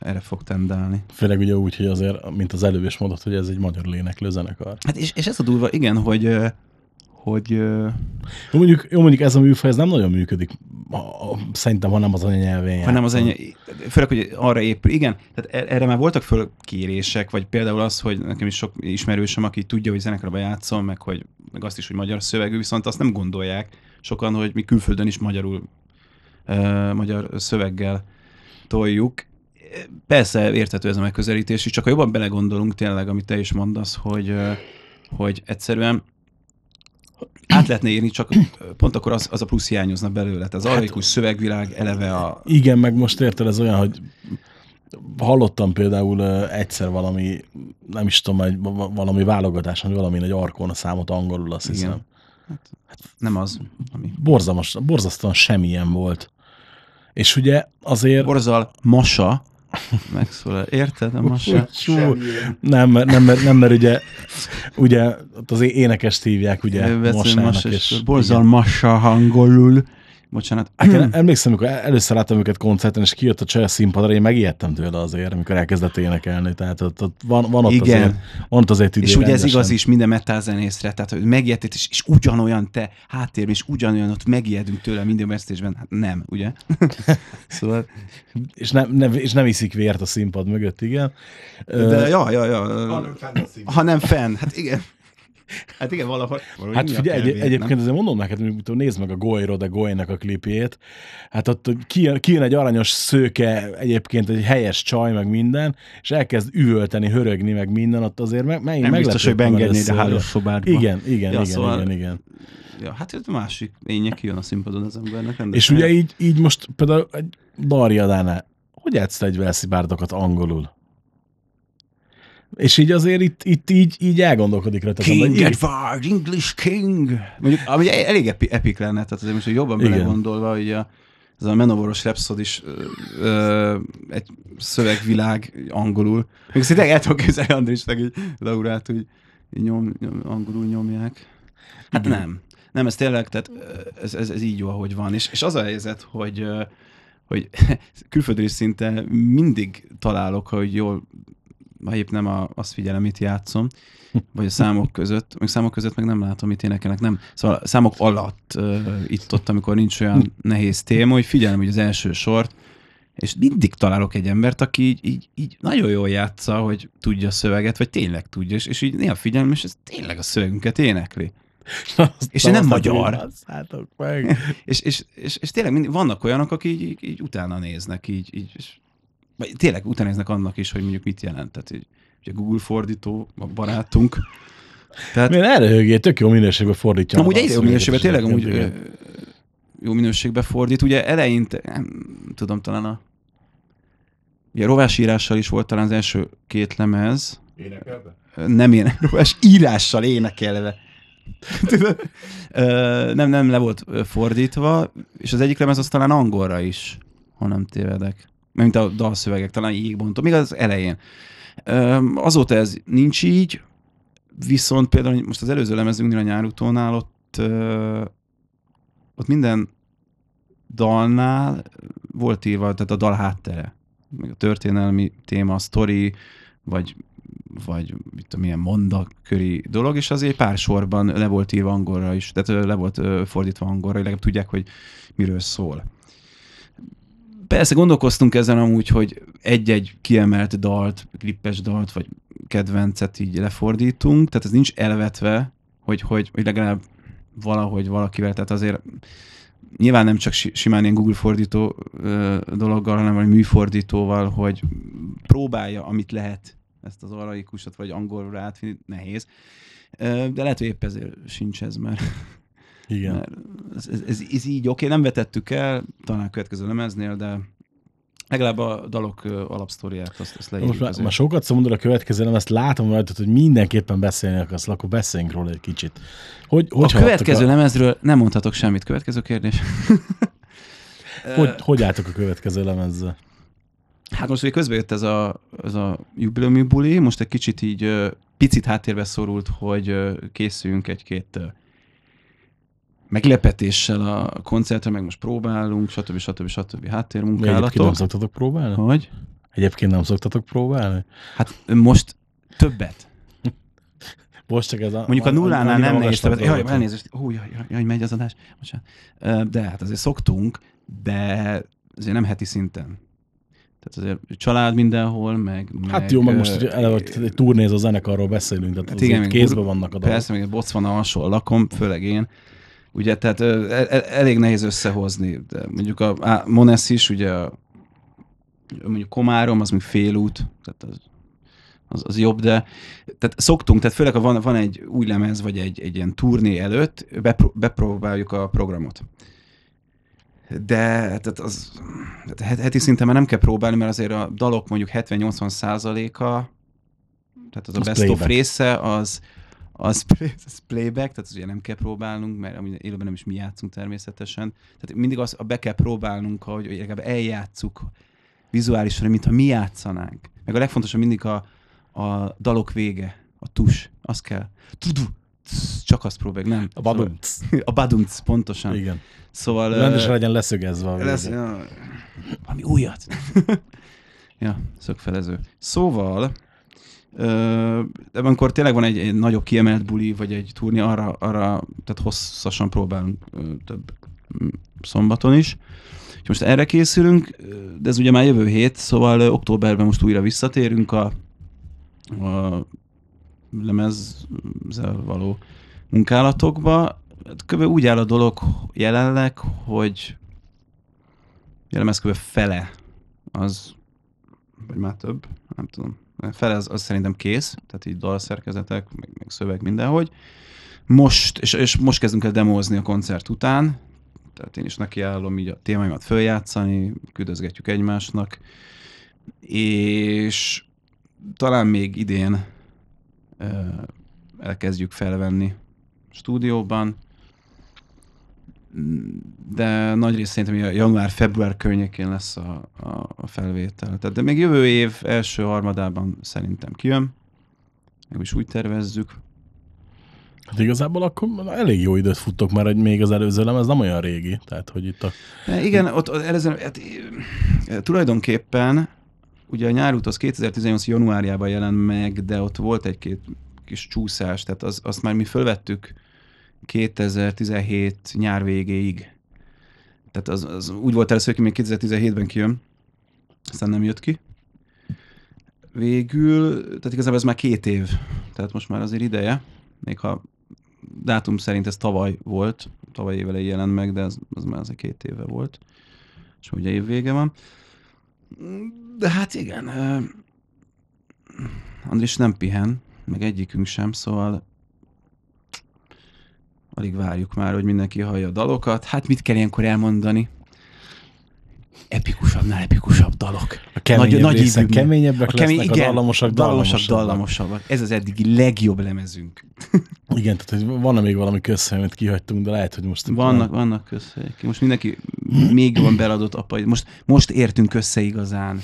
erre fog tendálni. Főleg ugye úgy, hogy azért, mint az előbb is mondott, hogy ez egy magyar léneklő zenekar. Hát és, és ez a durva, igen, hogy hogy... Jó, mondjuk, jó, mondjuk ez a műfaj, ez nem nagyon működik, szerintem, hanem az anyanyelvén Hanem az anyanyelvén, főleg, hogy arra épül. Igen, tehát e- erre már voltak fölkérések, vagy például az, hogy nekem is sok ismerősöm, aki tudja, hogy zenekarba játszom, meg, hogy, meg azt is, hogy magyar szövegű, viszont azt nem gondolják sokan, hogy mi külföldön is magyarul, uh, magyar szöveggel toljuk. Persze érthető ez a megközelítés, és csak ha jobban belegondolunk tényleg, amit te is mondasz, hogy, hogy egyszerűen át lehetne írni, csak pont akkor az, az a plusz hiányozna belőle. Tehát az araikus hát, szövegvilág eleve a... Igen, meg most érted, ez olyan, hogy hallottam például egyszer valami, nem is tudom, egy, valami válogatás, hogy valami egy Arkona számot angolul, azt hiszem. Igen. Nem az, ami... Borzalmas, borzasztóan semmilyen volt. És ugye azért... Borzal Masa megszólal. Érted? A Masa? Hú, nem, mert- nem, mert, nem, mert ugye, ugye ott az énekest hívják ugye Masának, Masa, és és Borzal Masa hangolul. Bocsánat. Igen, emlékszem, amikor először láttam őket koncerten, és kijött a csaj a színpadra, én megijedtem tőle azért, amikor elkezdett énekelni. Tehát ott, ott van, van ott Igen. azért, van ott azért idő És ugye ez igaz is minden metal zenészre, tehát hogy megijedtél, és, és ugyanolyan te háttérben, és ugyanolyan ott megijedünk tőle minden vesztésben. Hát nem, ugye? szóval, És nem, nem, és nem iszik vért a színpad mögött, igen. de ja, ja, ja. Ha nem fenn, hát igen. Hát igen, valahol. valahogy Hát a figyelj, egy, egyébként azért mondom neked, hogy nézd meg a Goyro de Goynak a klipjét, hát ott kijön, kijön egy aranyos szőke, egyébként egy helyes csaj, meg minden, és elkezd üvölteni, hörögni, meg minden, ott azért meg, meg Nem biztos, hogy beengednéd a először. hálószobádba. Igen, igen, Ja, igen, szóval- igen, igen. Ja, hát ez a másik lénye kijön a színpadon az embernek. rendesen. És ugye így, így most például egy Darjadánál, hogy játszta egy Velszi bárdokat angolul? És így azért itt, itt így, így elgondolkodik rajta. King hogy így- Edward, English King. Mondjuk, ami elég epi, epik lenne, tehát azért most hogy jobban Igen. belegondolva, hogy a, ez a Menovoros Rhapsody is ö, ö, egy szövegvilág angolul. Még szinte el tudom képzelni Andrisnak, hogy Laurát úgy nyom, nyom, angolul nyomják. Hát Igen. nem. Nem, ez tényleg, tehát ez, ez, ez így jó, ahogy van. És, és az a helyzet, hogy, hogy külföldről is szinte mindig találok, hogy jól, ha épp nem a, azt figyelem, mit játszom, vagy a számok között, meg számok között meg nem látom, mit énekelnek, nem. Szóval számok alatt uh, itt ott, amikor nincs olyan nehéz téma, hogy figyelem, hogy az első sort, és mindig találok egy embert, aki így, így, így nagyon jól játsza, hogy tudja a szöveget, vagy tényleg tudja, és, és így néha figyelem, és ez tényleg a szövegünket énekli. Azt- És nem magyar. Meg. És, és, és, és tényleg mindig vannak olyanok, akik így, így, így utána néznek, így, így és, vagy tényleg utána néznek annak is, hogy mondjuk mit jelent. Tehát így, ugye Google fordító, a barátunk. Tehát erre högjél? Tök jó minőségben fordítja. amúgy egyre jó minőségben, tényleg amúgy jó minőségben fordít. Ugye eleinte, nem tudom, talán a ugye rovás írással is volt talán az első két lemez. Énekelve? Nem én, rovás írással énekelve. Nem, nem le volt fordítva, és az egyik lemez az talán angolra is, ha nem tévedek. Mint a dalszövegek, talán jégbontó, még az elején. Azóta ez nincs így, viszont például most az előző lemezünknél a nyárutónál ott, ott minden dalnál volt írva, tehát a dal háttere, meg a történelmi téma, a sztori, vagy vagy mit tudom, milyen mondaköri dolog, és azért pár sorban le volt írva angolra is, tehát le volt fordítva angolra, hogy legalább tudják, hogy miről szól. Persze gondolkoztunk ezen amúgy, hogy egy-egy kiemelt dalt, klippes dalt, vagy kedvencet így lefordítunk, tehát ez nincs elvetve, hogy, hogy, hogy legalább valahogy valakivel, tehát azért nyilván nem csak si- simán ilyen Google fordító dologgal, hanem vagy műfordítóval, hogy próbálja, amit lehet ezt az araikusat, vagy angolra átvinni, nehéz. De lehet, hogy épp ezért sincs ez, mert, Igen. ez, ez, ez, ez így oké, nem vetettük el, talán a következő lemeznél, de legalább a dalok alapsztoriát, azt, azt leírjuk Most már, azért. már sokat szó mondod a következő, nem ezt látom rajtad, hogy mindenképpen beszélni akarsz, akkor beszéljünk róla egy kicsit. Hogy, hogy a következő a, lemezről nem mondhatok semmit. Következő kérdés. hogy, hogy álltok a következő lemezzel? Hát most ugye közben jött ez a, ez a jubileumi buli, most egy kicsit így picit háttérbe szorult, hogy készüljünk egy-két meglepetéssel a koncertre, meg most próbálunk, stb. stb. stb. Egyébként nem háttérmunkálatok. szoktatok próbálni? Hogy? Egyébként nem szoktatok próbálni? Hát most többet. Most csak ez a... Mondjuk a nullánál nem nehéz többet. Jaj, elnézést. Ó, jaj, jaj, jaj, megy az adás. Bocsánat. De hát azért szoktunk, de azért nem heti szinten. Tehát azért család mindenhol, meg... Hát jó, meg most eleve egy turnézó zenekarról beszélünk, tehát Hát igen, kézben vannak a dalok. Persze, még Botswana alsó lakom, főleg én. Ugye, tehát el- el- elég nehéz összehozni. De mondjuk a, a Monesz is, ugye a, mondjuk Komárom, az még félút, tehát az, az, az jobb, de tehát szoktunk, tehát főleg ha van, van egy új lemez, vagy egy, egy ilyen turné előtt, bepró- bepróbáljuk a programot. De tehát az, tehát het- heti szinten már nem kell próbálni, mert azért a dalok mondjuk 70-80 százaléka, tehát az a Az best of playback. része, az, az, az playback, tehát az ugye nem kell próbálnunk, mert amúgy élőben nem is mi játszunk természetesen. Tehát mindig az, be kell próbálnunk, hogy hogy legalább eljátszuk vizuálisan, mintha mi játszanánk. Meg a legfontosabb mindig a, a dalok vége, a tus, az kell. Tudu, tsz, csak azt próbáljuk, nem. A badum. Szóval, a badumc, pontosan. Igen. Szóval... Rendesen ö, legyen leszögezve a lesz, ja, valami újat. ja, szögfelező. Szóval, de amikor tényleg van egy, egy nagyobb kiemelt buli, vagy egy turné, arra, arra tehát hosszasan próbálunk több mm, szombaton is. És most erre készülünk, de ez ugye már jövő hét, szóval októberben most újra visszatérünk a, a lemezzel való munkálatokba. Hát Kb. úgy áll a dolog jelenleg, hogy a lemez kb. fele az, vagy már több, nem tudom, fele az, az szerintem kész, tehát így dalszerkezetek, meg, meg szöveg mindenhogy. Most, és, és most kezdünk el demózni a koncert után, tehát én is nekiállom így a témáimat följátszani, küldözgetjük egymásnak, és talán még idén elkezdjük felvenni stúdióban, de nagy rész szerintem január-február környékén lesz a, a, a felvétel. Tehát, de még jövő év első harmadában szerintem kijön, meg is úgy tervezzük. Hát igazából akkor elég jó időt futtok, mert egy még az előző lemez nem olyan régi. Tehát, hogy itt a... De igen, ott, ott előző, hát, e, tulajdonképpen ugye a nyárút az 2018 januárjában jelent meg, de ott volt egy-két kis csúszás, tehát az, azt már mi fölvettük 2017 nyár végéig. Tehát az, az úgy volt először, hogy még 2017-ben kijön, aztán nem jött ki. Végül, tehát igazából ez már két év, tehát most már azért ideje, még ha dátum szerint ez tavaly volt, tavaly év elején jelent meg, de ez, az már azért két éve volt, és ugye év vége van. De hát igen, Andris nem pihen, meg egyikünk sem, szóval alig várjuk már, hogy mindenki hallja a dalokat. Hát mit kell ilyenkor elmondani? Epikusabbnál epikusabb dalok. A keményebb nagy, részek ízűbbnek. keményebbek lesznek, a dallamosak dallamosabb, dallamosabbak. dallamosabbak. Ez az eddigi legjobb lemezünk. Igen, tehát hogy van még valami közhely, amit kihagytunk, de lehet, hogy most... Vannak, vannak közhelyek. Most mindenki még jobban beladott apai. Most, most értünk össze igazán.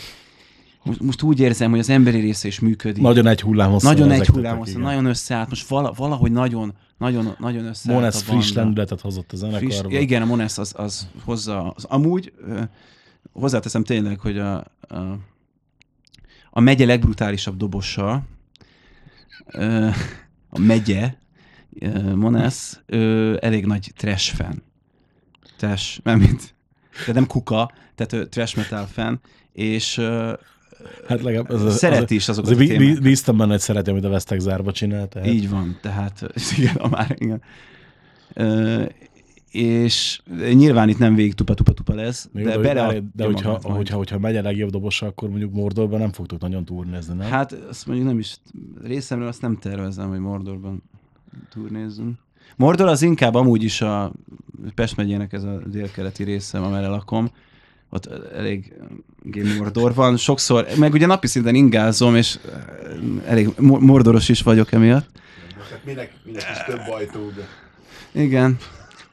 Most, most úgy érzem, hogy az emberi része is működik. Nagyon egy hullámhosszal nagyon egy igen. nagyon összeállt. Most vala, valahogy nagyon, nagyon, nagyon összeállt Monesz friss lendületet hozott a Friss, zenekarba. ja, igen, a Monesz az, az hozza, az amúgy hozzáteszem tényleg, hogy a, a, a megye legbrutálisabb dobosa, a megye, Monesz, elég nagy trash fan. Trash, nem mint, de nem kuka, tehát ö, trash metal fan, és Hát legalább az, az, szereti is azokat az, a témákat. bíztam benne, hogy szereti, amit a Vesztek zárba csinál. Tehát. Így van, tehát igen, a már, igen. Ö, és nyilván itt nem végig tupa-tupa-tupa lesz, Jó, de, de, bele de, de hogyha, hogyha, hogyha megy a legjobb dobosa, akkor mondjuk Mordorban nem fogtok nagyon turnézni, nem? Hát azt mondjuk nem is, részemről azt nem tervezem, hogy Mordorban turnézzünk. Mordor az inkább amúgy is a Pest megyének ez a délkeleti része, amerre lakom. Ott elég Mordor van. Sokszor, meg ugye napi szinten ingázom, és eh, elég mo- mordoros is vagyok emiatt. Hát minek, minek is több ajtó, de... Igen.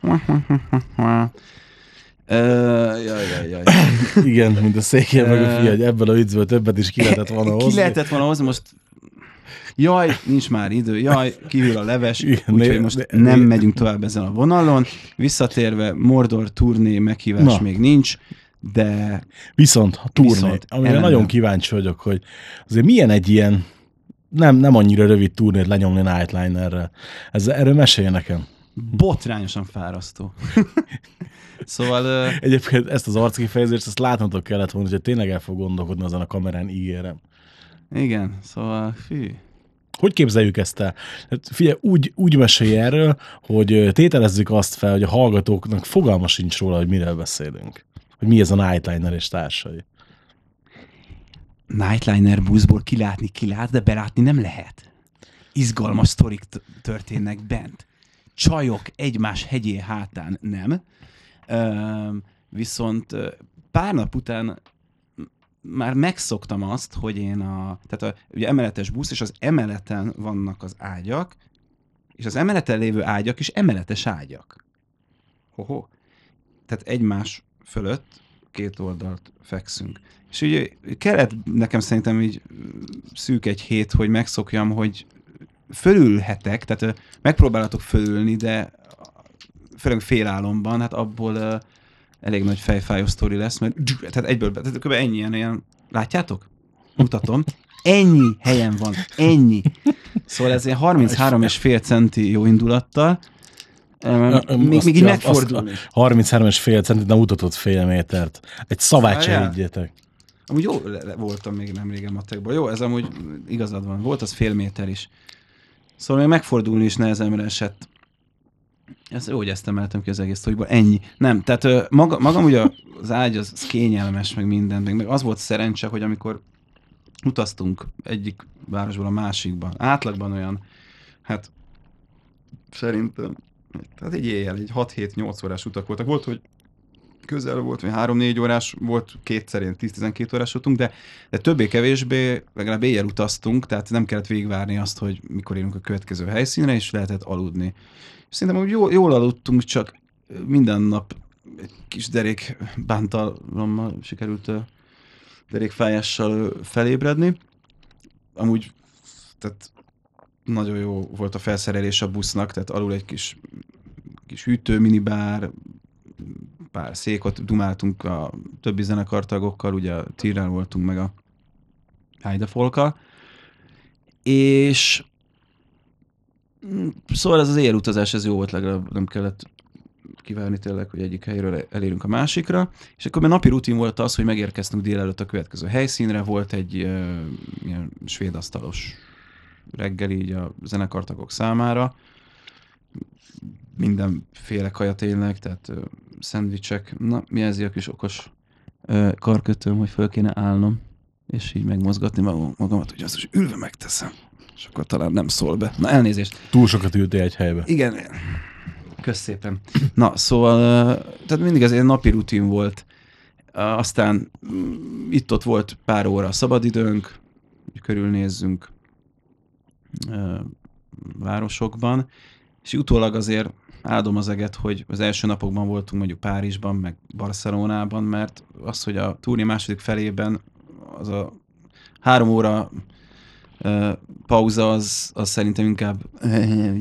Ö, jaj, jaj, jaj. Igen, mint a székén meg a fia, hogy ebből a viccből többet is ki lehetett volna hozni. Ki lehetett volna hozni, most Jaj, nincs már idő, jaj, kihűl a leves, Igen, úgyhogy most né- nem né- megyünk tovább ezen a vonalon. Visszatérve, Mordor turné meghívás Na. még nincs, de Viszont a turné, Viszont, amire ellenben. nagyon kíváncsi vagyok, hogy azért milyen egy ilyen nem, nem annyira rövid turnét lenyomni Nightlinerrel. Ez, erről mesélj nekem. botrányosan fárasztó. szóval ö, Egyébként ezt az arckifejezést, ezt látnotok kellett volna, hogy tényleg el fog gondolkodni azon a kamerán, ígérem. igen, szóval fű. Hogy képzeljük ezt el? Hát figyelj, úgy, úgy mesélj erről, hogy tételezzük azt fel, hogy a hallgatóknak fogalma sincs róla, hogy miről beszélünk. Hogy mi ez a Nightliner és társai. Nightliner buszból kilátni kilát, de belátni nem lehet. Izgalmas sztorik történnek bent. Csajok egymás hegyé hátán nem. Üm, viszont pár nap után már megszoktam azt, hogy én a, tehát a, ugye emeletes busz, és az emeleten vannak az ágyak, és az emeleten lévő ágyak is emeletes ágyak. Hoho. Tehát egymás fölött két oldalt fekszünk. És ugye kellett nekem szerintem így szűk egy hét, hogy megszokjam, hogy fölülhetek, tehát megpróbálhatok fölülni, de főleg félálomban, hát abból elég nagy fejfájó sztori lesz, mert tehát egyből, tehát kb. ennyi ilyen, ilyen, látjátok? Mutatom. Ennyi helyen van, ennyi. Szóval ez ilyen 33 és fél centi jó indulattal, ö, még, Azt- még így megfordulni. azt- 33 és fél centit, nem mutatott fél métert. Egy szavát se higgyetek. Amúgy jó le- voltam még nem régen matekból. Jó, ez amúgy igazad van. Volt az fél méter is. Szóval még megfordulni is nehezemre esett. Ez jó, hogy ezt emeltem ki az egész sztoriból. Ennyi. Nem, tehát maga, magam ugye az ágy az, az kényelmes, meg minden. Meg, meg az volt szerencse, hogy amikor utaztunk egyik városból a másikba, átlagban olyan, hát szerintem, tehát egy éjjel, egy 6-7-8 órás utak voltak. Volt, hogy közel volt, vagy 3-4 órás, volt kétszer ilyen 10-12 órás utunk, de, de többé-kevésbé legalább éjjel utaztunk, tehát nem kellett végigvárni azt, hogy mikor érünk a következő helyszínre, és lehetett aludni. És szerintem úgy jól, jól aludtunk, csak minden nap egy kis derék bántalommal sikerült derékfájással felébredni. Amúgy tehát nagyon jó volt a felszerelés a busznak, tehát alul egy kis, kis hűtő, minibár, pár székot dumáltunk a többi zenekartagokkal, ugye a Tyrrel voltunk meg a Heidefolkkal, és mm, szóval ez az élutazás, ez jó volt, legalább nem kellett kivárni tényleg, hogy egyik helyről elérünk a másikra, és akkor a napi rutin volt az, hogy megérkeztünk délelőtt a következő helyszínre, volt egy uh, ilyen svéd asztalos reggeli így a zenekartagok számára, mindenféle kaja tényleg, tehát ö, szendvicsek. Na, mi ez a kis okos ö, karkötőm, hogy föl kéne állnom, és így megmozgatni magam, magamat, hogy azt is ülve megteszem. És akkor talán nem szól be. Na, elnézést. Túl sokat ültél egy helybe. Igen. Kösz szépen. Na, szóval, tehát mindig ez egy napi rutin volt. Aztán mm, itt-ott volt pár óra szabadidőnk, hogy körülnézzünk városokban, és utólag azért áldom az eget, hogy az első napokban voltunk mondjuk Párizsban, meg Barcelonában, mert az, hogy a turné második felében az a három óra ö, pauza, az, az szerintem inkább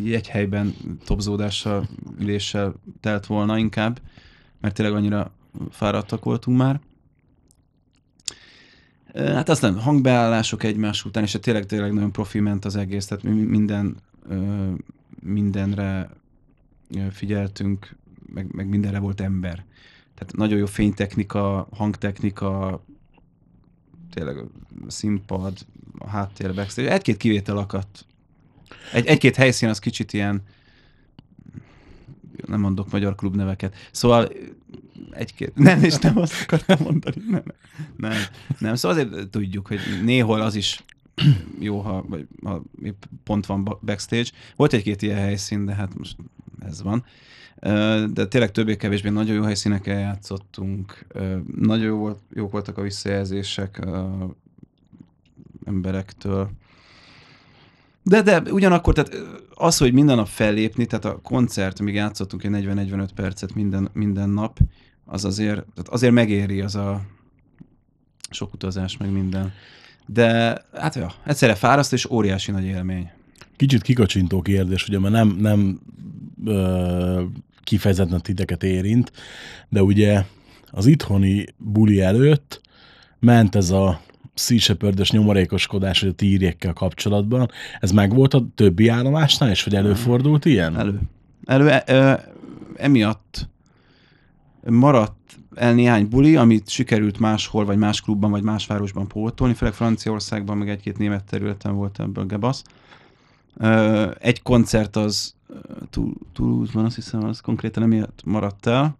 egy helyben topzódással, üléssel telt volna inkább, mert tényleg annyira fáradtak voltunk már. Hát aztán hangbeállások egymás után, és tényleg, tényleg nagyon profi ment az egész, tehát mi minden, mindenre figyeltünk, meg, meg mindenre volt ember. Tehát nagyon jó fénytechnika, hangtechnika, tényleg a színpad, a háttér, backstage. Egy-két kivétel akadt. Egy, egy-két helyszín az kicsit ilyen, nem mondok magyar klubneveket. Szóval egy-két, nem, és nem azt akartam mondani, nem, nem, nem. Szóval azért tudjuk, hogy néhol az is jó, ha, vagy, ha pont van ba- backstage. Volt egy-két ilyen helyszín, de hát most ez van. De tényleg többé-kevésbé nagyon jó helyszíneken játszottunk. Nagyon jó volt, jók voltak a visszajelzések ö, emberektől. De, de ugyanakkor, tehát az, hogy minden nap fellépni, tehát a koncert, amíg játszottunk egy 40-45 percet minden, minden nap, az azért, tehát azért megéri az a sok utazás, meg minden. De hát ja, egyszerre fáraszt és óriási nagy élmény. Kicsit kikacsintó kérdés, ugye, mert nem, nem ö, kifejezetten titeket érint, de ugye az itthoni buli előtt ment ez a Sea Shepherd-ös nyomorékoskodás, hogy a tírjekkel kapcsolatban. Ez megvolt a többi állomásnál, és hogy előfordult ilyen? Elő. Elő, e, e, emiatt maradt el néhány buli, amit sikerült máshol, vagy más klubban, vagy más városban pótolni, főleg Franciaországban, meg egy-két német területen volt ebből gebasz. Egy koncert az Toulouse-ban, azt hiszem, az konkrétan emiatt maradt el.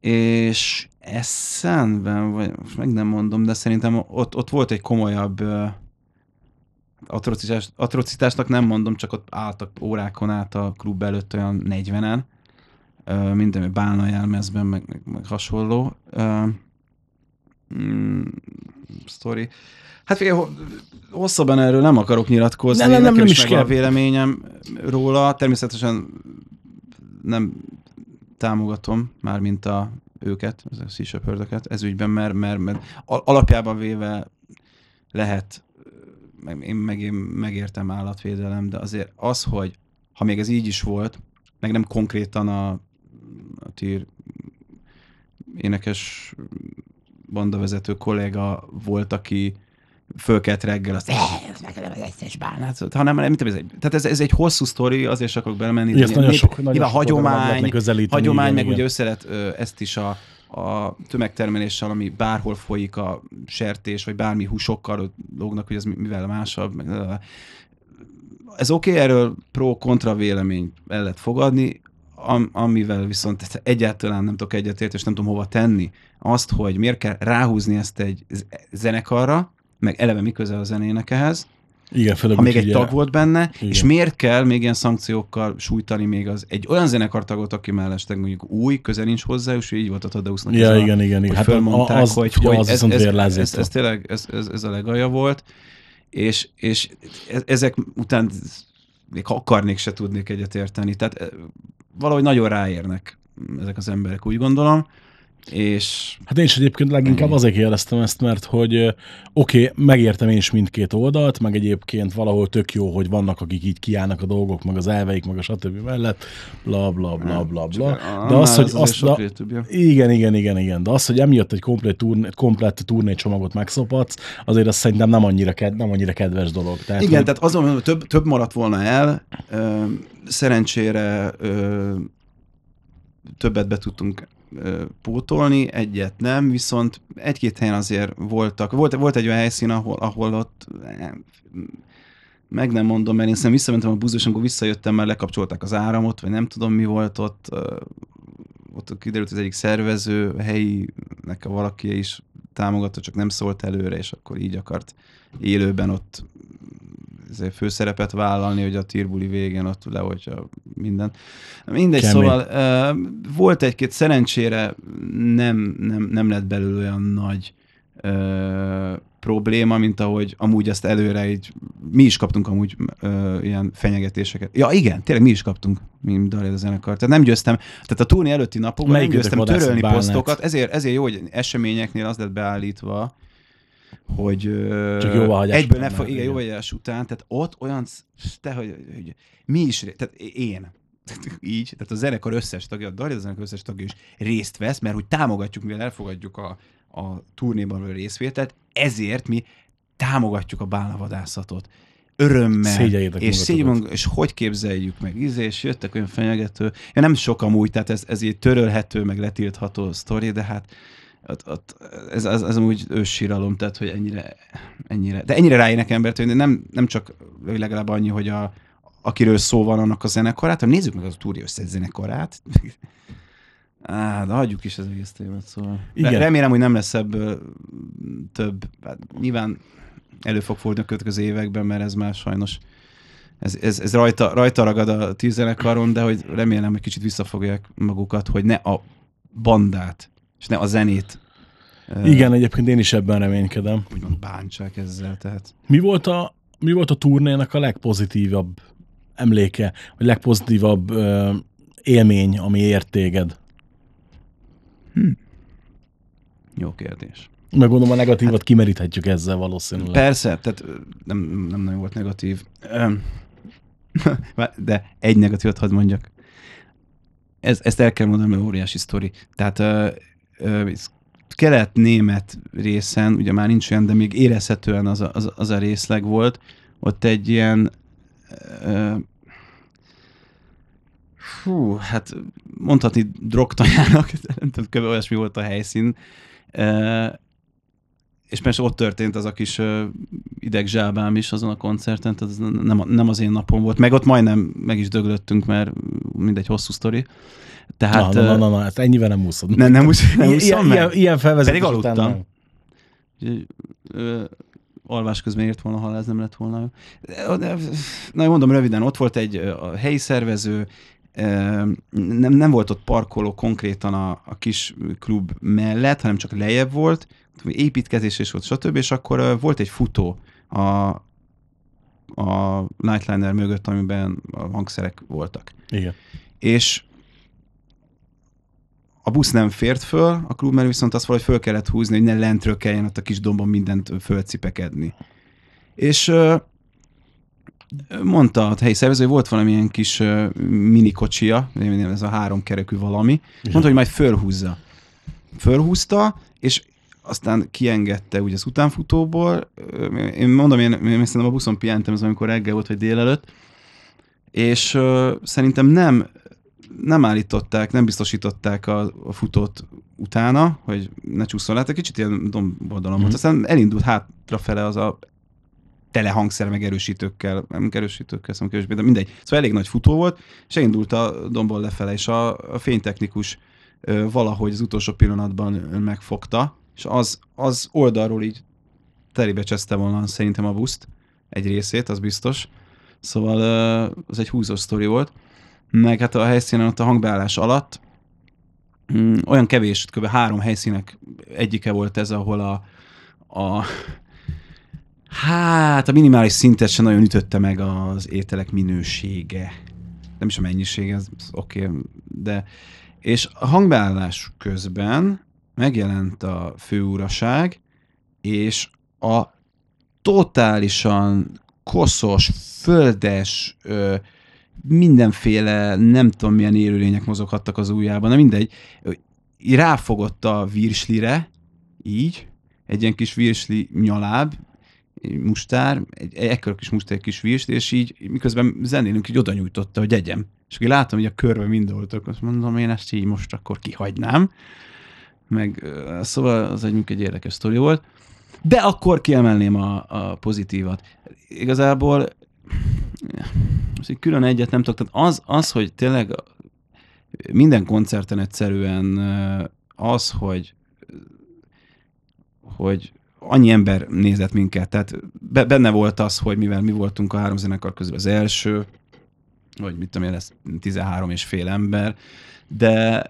És Essenben, vagy most meg nem mondom, de szerintem ott, ott volt egy komolyabb atrocitás, atrocitásnak nem mondom, csak ott álltak órákon át a klub előtt olyan 40-en, ö, minden bálna jelmezben, meg, meg, meg hasonló. Ö, mm, Story. Hát figyelj, ho- hosszabban erről nem akarok nyilatkozni, Nem, nem, nem, nem is is megvan a kell. véleményem. róla. Természetesen nem támogatom mármint a őket, az a Sea Shepherdöket ez ügyben, mert, mert, mert al- alapjában véve lehet, meg, én, meg én megértem állatvédelem, de azért az, hogy ha még ez így is volt, meg nem konkrétan a tír énekes bandavezető kolléga volt, aki fölkelt reggel, azt ez meg az összes bánát, hanem nem, ez egy, tehát ez, ez, egy hosszú sztori, azért sem akarok belemenni. Ezt nagyon Nép- sok, nagyon sok hagyomány, hagyomány, igen, meg igen. ugye össze lehet ezt is a, a tömegtermeléssel, ami bárhol folyik a sertés, vagy bármi húsokkal lógnak, hogy ez mi- mivel másabb. Meg, ez oké, okay, erről pro-kontra vélemény el lehet fogadni, am, amivel viszont egyáltalán nem tudok egyetért, és nem tudom hova tenni, azt, hogy miért kell ráhúzni ezt egy zenekarra, meg eleve mi közel a zenének ehhez, Igen, főleg ha még egy ugye- tag volt benne, Igen. és miért kell még ilyen szankciókkal sújtani még az egy olyan zenekartagot, aki mellesleg mondjuk új, közel nincs hozzá, és így volt a Tadeusznak Ja, ez a, igen, igen, igen. hogy Hát fölmondták, az, hogy, hogy az ez, viszont ez, ez, ez, ez, tényleg ez, ez, ez a legalja volt, és, és e- ezek után még ha akarnék, se tudnék egyet érteni. Tehát eh, valahogy nagyon ráérnek ezek az emberek, úgy gondolom, és Hát én is egyébként leginkább azért kérdeztem ezt, mert hogy oké, okay, megértem én is mindkét oldalt, meg egyébként valahol tök jó, hogy vannak, akik így kiállnak a dolgok, meg az elveik, meg a stb. mellett, bla bla bla bla bla. De az, hogy azt, ja. igen, igen, igen, igen, de az, hogy emiatt egy komplet, turné, komplet turné csomagot megszopatsz, azért azt szerintem nem annyira, ked, nem annyira kedves dolog. Tehát, Igen, hogy, tehát azon, hogy több, több maradt volna el, szerencsére többet be tudtunk pótolni, egyet nem, viszont egy-két helyen azért voltak. Volt, volt egy olyan helyszín, ahol, ahol ott eh, meg nem mondom, mert én szerintem visszamentem a buszba, és amikor visszajöttem, már lekapcsolták az áramot, vagy nem tudom mi volt ott. Ott kiderült, az egyik szervező, a helyinek a valaki is támogatta, csak nem szólt előre, és akkor így akart élőben ott főszerepet vállalni, hogy a tírbuli végén ott le, hogyha minden. Mindegy, Kemény. szóval uh, volt egy-két, szerencsére nem, nem, nem lett belőle olyan nagy uh, probléma, mint ahogy amúgy ezt előre így, mi is kaptunk amúgy uh, ilyen fenyegetéseket. Ja igen, tényleg mi is kaptunk, mint Daria a zenekar. Tehát nem győztem, tehát a turné előtti napokban nem Melyikőtök győztem törölni posztokat, ezért, ezért jó, hogy eseményeknél az lett beállítva, hogy Csak jóváhagyás egyből ne fog, már, igen, jóváhagyás után, tehát ott olyan, te, hogy, hogy mi is, tehát én, így, tehát a zenekar összes tagja, a Daria zenekar összes tagja is részt vesz, mert hogy támogatjuk, mivel elfogadjuk a, a turnéban való részvételt, ezért mi támogatjuk a bálnavadászatot. Örömmel. Szégyeljétek és, szégyen, és hogy képzeljük meg, íze, és jöttek olyan fenyegető, ja, nem sok amúgy, tehát ez, ez egy törölhető, meg letiltható sztori, de hát ott, ott, ez, ez, ez amúgy őssíralom, tehát hogy ennyire, ennyire, de ennyire ráérnek embert, hogy nem, nem csak legalább annyi, hogy a, akiről szó van annak a zenekarát, hanem nézzük meg az a túri összes zenekarát. Á, de hagyjuk is az egész témát, szóval. Igen. Igen. Remélem, hogy nem lesz ebből több. Hát nyilván elő fog fordulni a következő években, mert ez már sajnos ez, ez, ez rajta, rajta ragad a tíz zenekaron, de hogy remélem, hogy kicsit visszafogják magukat, hogy ne a bandát, és ne a zenét Igen, egyébként én is ebben reménykedem. úgymond bántsák ezzel, tehát Mi volt a, mi volt a turnénak a legpozitívabb emléke, vagy legpozitívabb ö, élmény, ami ért téged? jó kérdés. Meg gondolom a negatívat kimeríthetjük ezzel valószínűleg. Persze, tehát nem, nem nagyon volt negatív. De egy negatívat hadd mondjak. Ez, ezt el kell mondanom, mert óriási sztori. Tehát kelet-német részen, ugye már nincs olyan, de még érezhetően az a, az, az a részleg volt, ott egy ilyen ö, Fú, hát mondhatni drogtajának, nem tudom, kb. olyasmi volt a helyszín. E, és persze ott történt az a kis ö, idegzsábám is azon a koncerten, tehát ez nem, nem az én napom volt. Meg ott majdnem meg is döglöttünk, mert mindegy hosszú sztori. Tehát na, na, na, na, na, ezt ennyivel nem úszod. ne, nem, úgy, nem ilyen, úszom ilyen, meg. ilyen felvezetés Pedig után aludtam. nem. Alvás közben ért volna, ha ez nem lett volna. Na, mondom röviden, ott volt egy a helyi szervező, nem, nem volt ott parkoló konkrétan a, a kis klub mellett, hanem csak lejjebb volt, építkezés is volt, stb. És akkor volt egy futó a a Nightliner mögött, amiben a hangszerek voltak. Igen. És a busz nem fért föl, a klub viszont azt valahogy föl kellett húzni, hogy ne lentről kelljen ott a kis dombon mindent fölcipekedni. És mondta a helyi szervező, hogy volt valamilyen kis ö, minikocsia, ez a három kerekű valami, mondta, hogy majd fölhúzza. Fölhúzta, és aztán kiengedte ugye az utánfutóból. Én mondom, én, én szerintem a buszon pihentem, ez amikor reggel volt, vagy délelőtt, és ö, szerintem nem nem állították, nem biztosították a, a futót utána, hogy ne csúszol át, egy kicsit ilyen domboldalon volt. Aztán elindult hátrafele az a tele hangszer meg erősítőkkel, nem erősítőkkel, szóval kevésbé, de mindegy. Szóval elég nagy futó volt, és elindult a dombol lefele, és a, a fénytechnikus ö, valahogy az utolsó pillanatban megfogta, és az, az oldalról így terébe cseszte volna szerintem a buszt, egy részét, az biztos. Szóval ö, az egy húzós sztori volt meg hát a helyszínen ott a hangbeállás alatt mm, olyan kevés, kb. három helyszínek egyike volt ez, ahol a, a hát a minimális szintet sem nagyon ütötte meg az ételek minősége. Nem is a mennyisége, ez ez oké, okay, de és a hangbeállás közben megjelent a főúraság, és a totálisan koszos, földes, ö, mindenféle, nem tudom milyen élőlények mozoghattak az ujjában, de mindegy, ráfogott a virslire, így, egy ilyen kis virsli nyaláb, mustár, egy ekkor kis mustár, egy kis virsli, és így miközben zenélünk, így oda nyújtotta, hogy egyem. És akkor látom, hogy a körbe mind voltak, azt mondom, én ezt így most akkor kihagynám. Meg szóval az egy, egy érdekes sztori volt. De akkor kiemelném a, a pozitívat. Igazából most így külön egyet nem tudok. Tehát az, az, hogy tényleg minden koncerten egyszerűen az, hogy hogy annyi ember nézett minket, tehát be, benne volt az, hogy mivel mi voltunk a három zenekar közül az első, vagy mit tudom én, lesz 13 és fél ember, de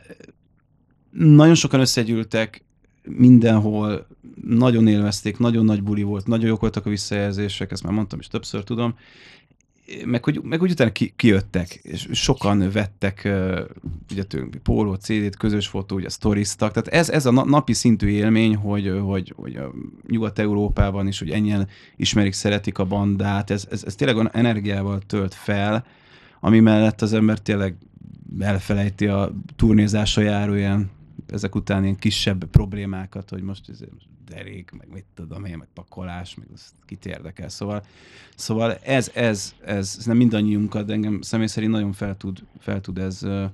nagyon sokan összegyűltek, mindenhol nagyon élvezték, nagyon nagy buli volt, nagyon jók voltak a visszajelzések, ezt már mondtam is többször tudom, meg hogy, meg hogy utána ki, kijöttek, és sokan vettek uh, ugye tőlünk póló, CD-t, közös fotó, ugye sztoriztak, tehát ez, ez a na- napi szintű élmény, hogy, hogy, hogy a Nyugat-Európában is, hogy ennyien ismerik, szeretik a bandát, ez, ez, ez tényleg olyan energiával tölt fel, ami mellett az ember tényleg elfelejti a turnézásra járó ilyen ezek után ilyen kisebb problémákat, hogy most, ez, derék, meg mit tudom én, meg pakolás, meg azt kit érdekel. Szóval, szóval ez, ez, ez, ez nem mindannyiunkat, de engem személy szerint nagyon fel tud, fel tud ez uh,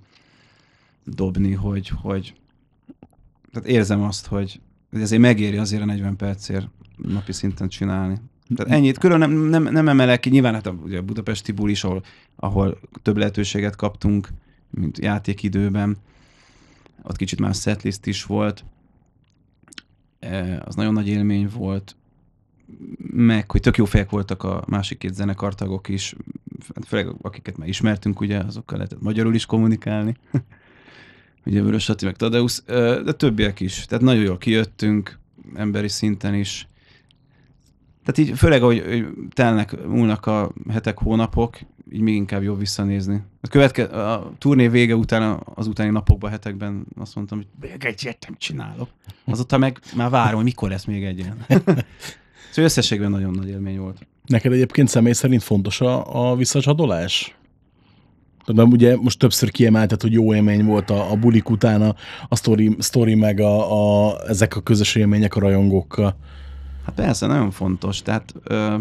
dobni, hogy, hogy tehát érzem azt, hogy ezért megéri azért a 40 percért napi szinten csinálni. Tehát ennyit. Külön nem, nem, nem emelek ki, nyilván hát a, ugye a budapesti bul is, ahol, ahol több lehetőséget kaptunk, mint játékidőben. Ott kicsit más setlist is volt. Eh, Az nagyon nagy élmény volt. Meg, hogy tök jó fejek voltak a másik két zenekartagok is, főleg akiket már ismertünk, ugye, azokkal lehetett magyarul is kommunikálni. ugye Vörös Ati, meg Tadeusz, de többiek is. Tehát nagyon jól kijöttünk, emberi szinten is. Tehát így főleg, hogy, hogy telnek, múlnak a hetek, hónapok, így még inkább jobb visszanézni. A, követke, a turné vége után, az utáni napokban, hetekben azt mondtam, hogy még egy ilyet nem csinálok. Azóta meg már várom, hogy mikor lesz még egy ilyen. szóval összességben nagyon nagy élmény volt. Neked egyébként személy szerint fontos a, a visszacsatolás? Mert ugye most többször kiemelted, hogy jó élmény volt a, a bulik után a, a sztori, sztori meg a, a, ezek a közös élmények a rajongókkal. Hát persze, nagyon fontos. Tehát ö,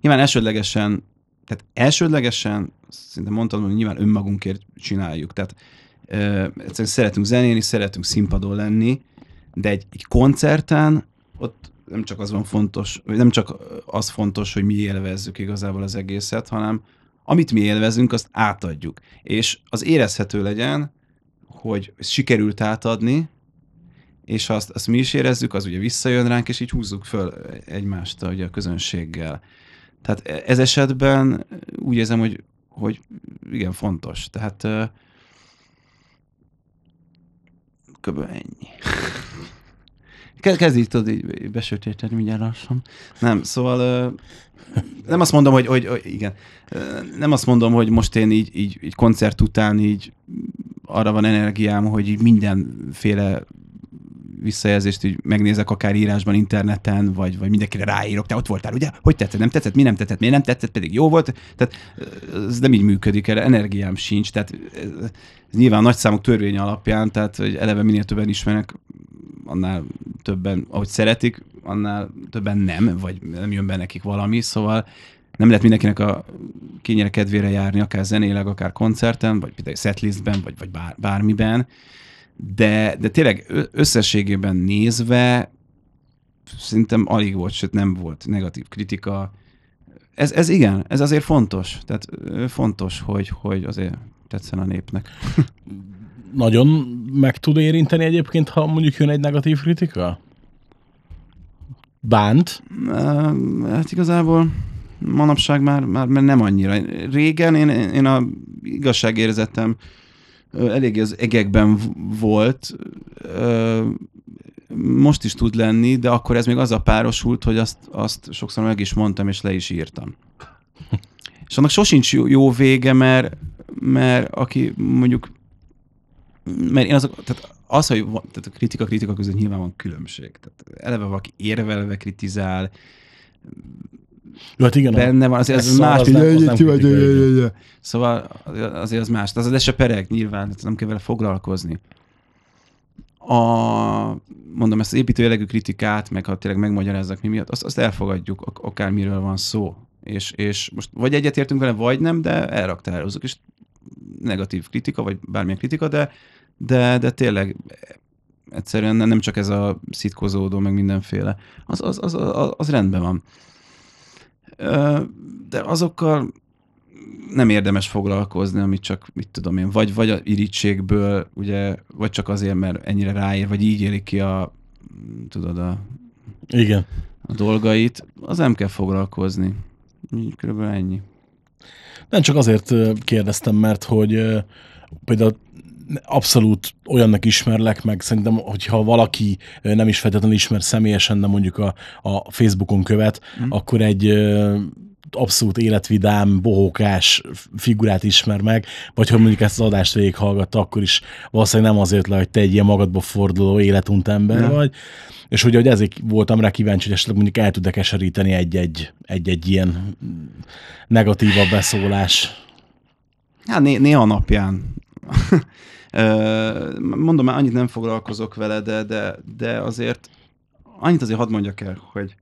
nyilván elsődlegesen, tehát elsődlegesen, szinte mondtam, hogy nyilván önmagunkért csináljuk. Tehát ö, egyszerűen szeretünk zenélni, szeretünk színpadon lenni, de egy, egy koncerten ott nem csak az van fontos, vagy nem csak az fontos, hogy mi élvezzük igazából az egészet, hanem amit mi élvezünk, azt átadjuk. És az érezhető legyen, hogy sikerült átadni, és azt, azt mi is érezzük, az ugye visszajön ránk, és így húzzuk föl egymást ugye a közönséggel. Tehát e- ez esetben úgy érzem, hogy, hogy igen, fontos. Tehát kb. ennyi. Ke- Kezd így tudod így besötétedni mindjárt lassan. Nem, szóval nem azt mondom, hogy, hogy, hogy igen, nem azt mondom, hogy most én így, így, így koncert után így arra van energiám, hogy így mindenféle visszajelzést így megnézek akár írásban, interneten, vagy, vagy mindenkire ráírok, te ott voltál, ugye? Hogy tetszett, nem tetszett, mi nem tetszett, miért nem tetszett, pedig jó volt. Tehát ez nem így működik, erre. Energiám sincs, tehát ez, nyilván nagy számok törvény alapján, tehát hogy eleve minél többen ismernek, annál többen, ahogy szeretik, annál többen nem, vagy nem jön be nekik valami, szóval nem lehet mindenkinek a kényére kedvére járni, akár zenéleg, akár koncerten, vagy például setlistben, vagy, vagy bár, bármiben, de, de tényleg összességében nézve szerintem alig volt, sőt nem volt negatív kritika. Ez, ez igen, ez azért fontos. Tehát fontos, hogy, hogy azért tetszen a népnek. Nagyon meg tud érinteni egyébként, ha mondjuk jön egy negatív kritika? Bánt? Hát igazából manapság már, már, nem annyira. Régen én, én a igazságérzetem eléggé az egekben volt, most is tud lenni, de akkor ez még az a párosult, hogy azt, azt sokszor meg is mondtam, és le is írtam. És annak sosincs jó vége, mert, mert aki mondjuk, mert én azok, tehát az, hogy van, tehát a kritika kritika között nyilván van különbség. Tehát eleve valaki érvelve kritizál, Jó, hát igen, benne van, azért ez ez más, az nem kritika, igen. Szóval azért az más. Az az se pereg nyilván, nem kell vele foglalkozni. A, mondom, ezt az építő jellegű kritikát, meg ha tényleg megmagyarázzak mi miatt, azt, azt elfogadjuk, ak- akármiről van szó. És, és most vagy egyetértünk vele, vagy nem, de elraktározunk. És negatív kritika, vagy bármilyen kritika, de, de, de tényleg egyszerűen nem csak ez a szitkozódó, meg mindenféle. Az, az, az, az, az rendben van. De azokkal nem érdemes foglalkozni, amit csak, mit tudom én, vagy, vagy a irítségből, ugye, vagy csak azért, mert ennyire ráér, vagy így éli ki a, tudod, a, Igen. a dolgait, az nem kell foglalkozni. Körülbelül ennyi. Nem csak azért kérdeztem, mert hogy például abszolút olyannak ismerlek, meg szerintem, hogyha valaki nem is feltétlenül ismer személyesen, de mondjuk a, a Facebookon követ, mm. akkor egy abszolút életvidám, bohókás figurát ismer meg, vagy ha mondjuk ezt az adást végighallgatta, akkor is valószínűleg nem azért le, hogy te egy ilyen magadba forduló életunt ember Nem. vagy, és hogy, hogy ezért voltam rá kíváncsi, hogy esetleg mondjuk el tud-e keseríteni egy-egy, egy-egy ilyen negatívabb beszólás. Hát né- néha napján. Mondom, már annyit nem foglalkozok vele, de, de, de azért annyit azért hadd mondjak el, hogy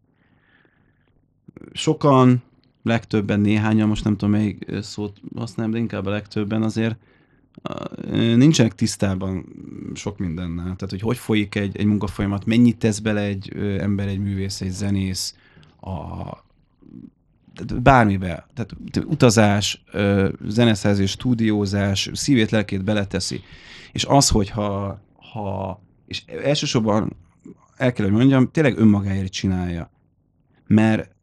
sokan, legtöbben, néhányan, most nem tudom melyik szót használom, de inkább a legtöbben azért nincsenek tisztában sok mindennel. Tehát, hogy hogy folyik egy, egy munkafolyamat, mennyit tesz bele egy ember, egy művész, egy zenész, a, bármibe, tehát utazás, zeneszerzés, stúdiózás, szívét, lelkét beleteszi. És az, hogyha ha, és elsősorban el kell, hogy mondjam, tényleg önmagáért csinálja. Mert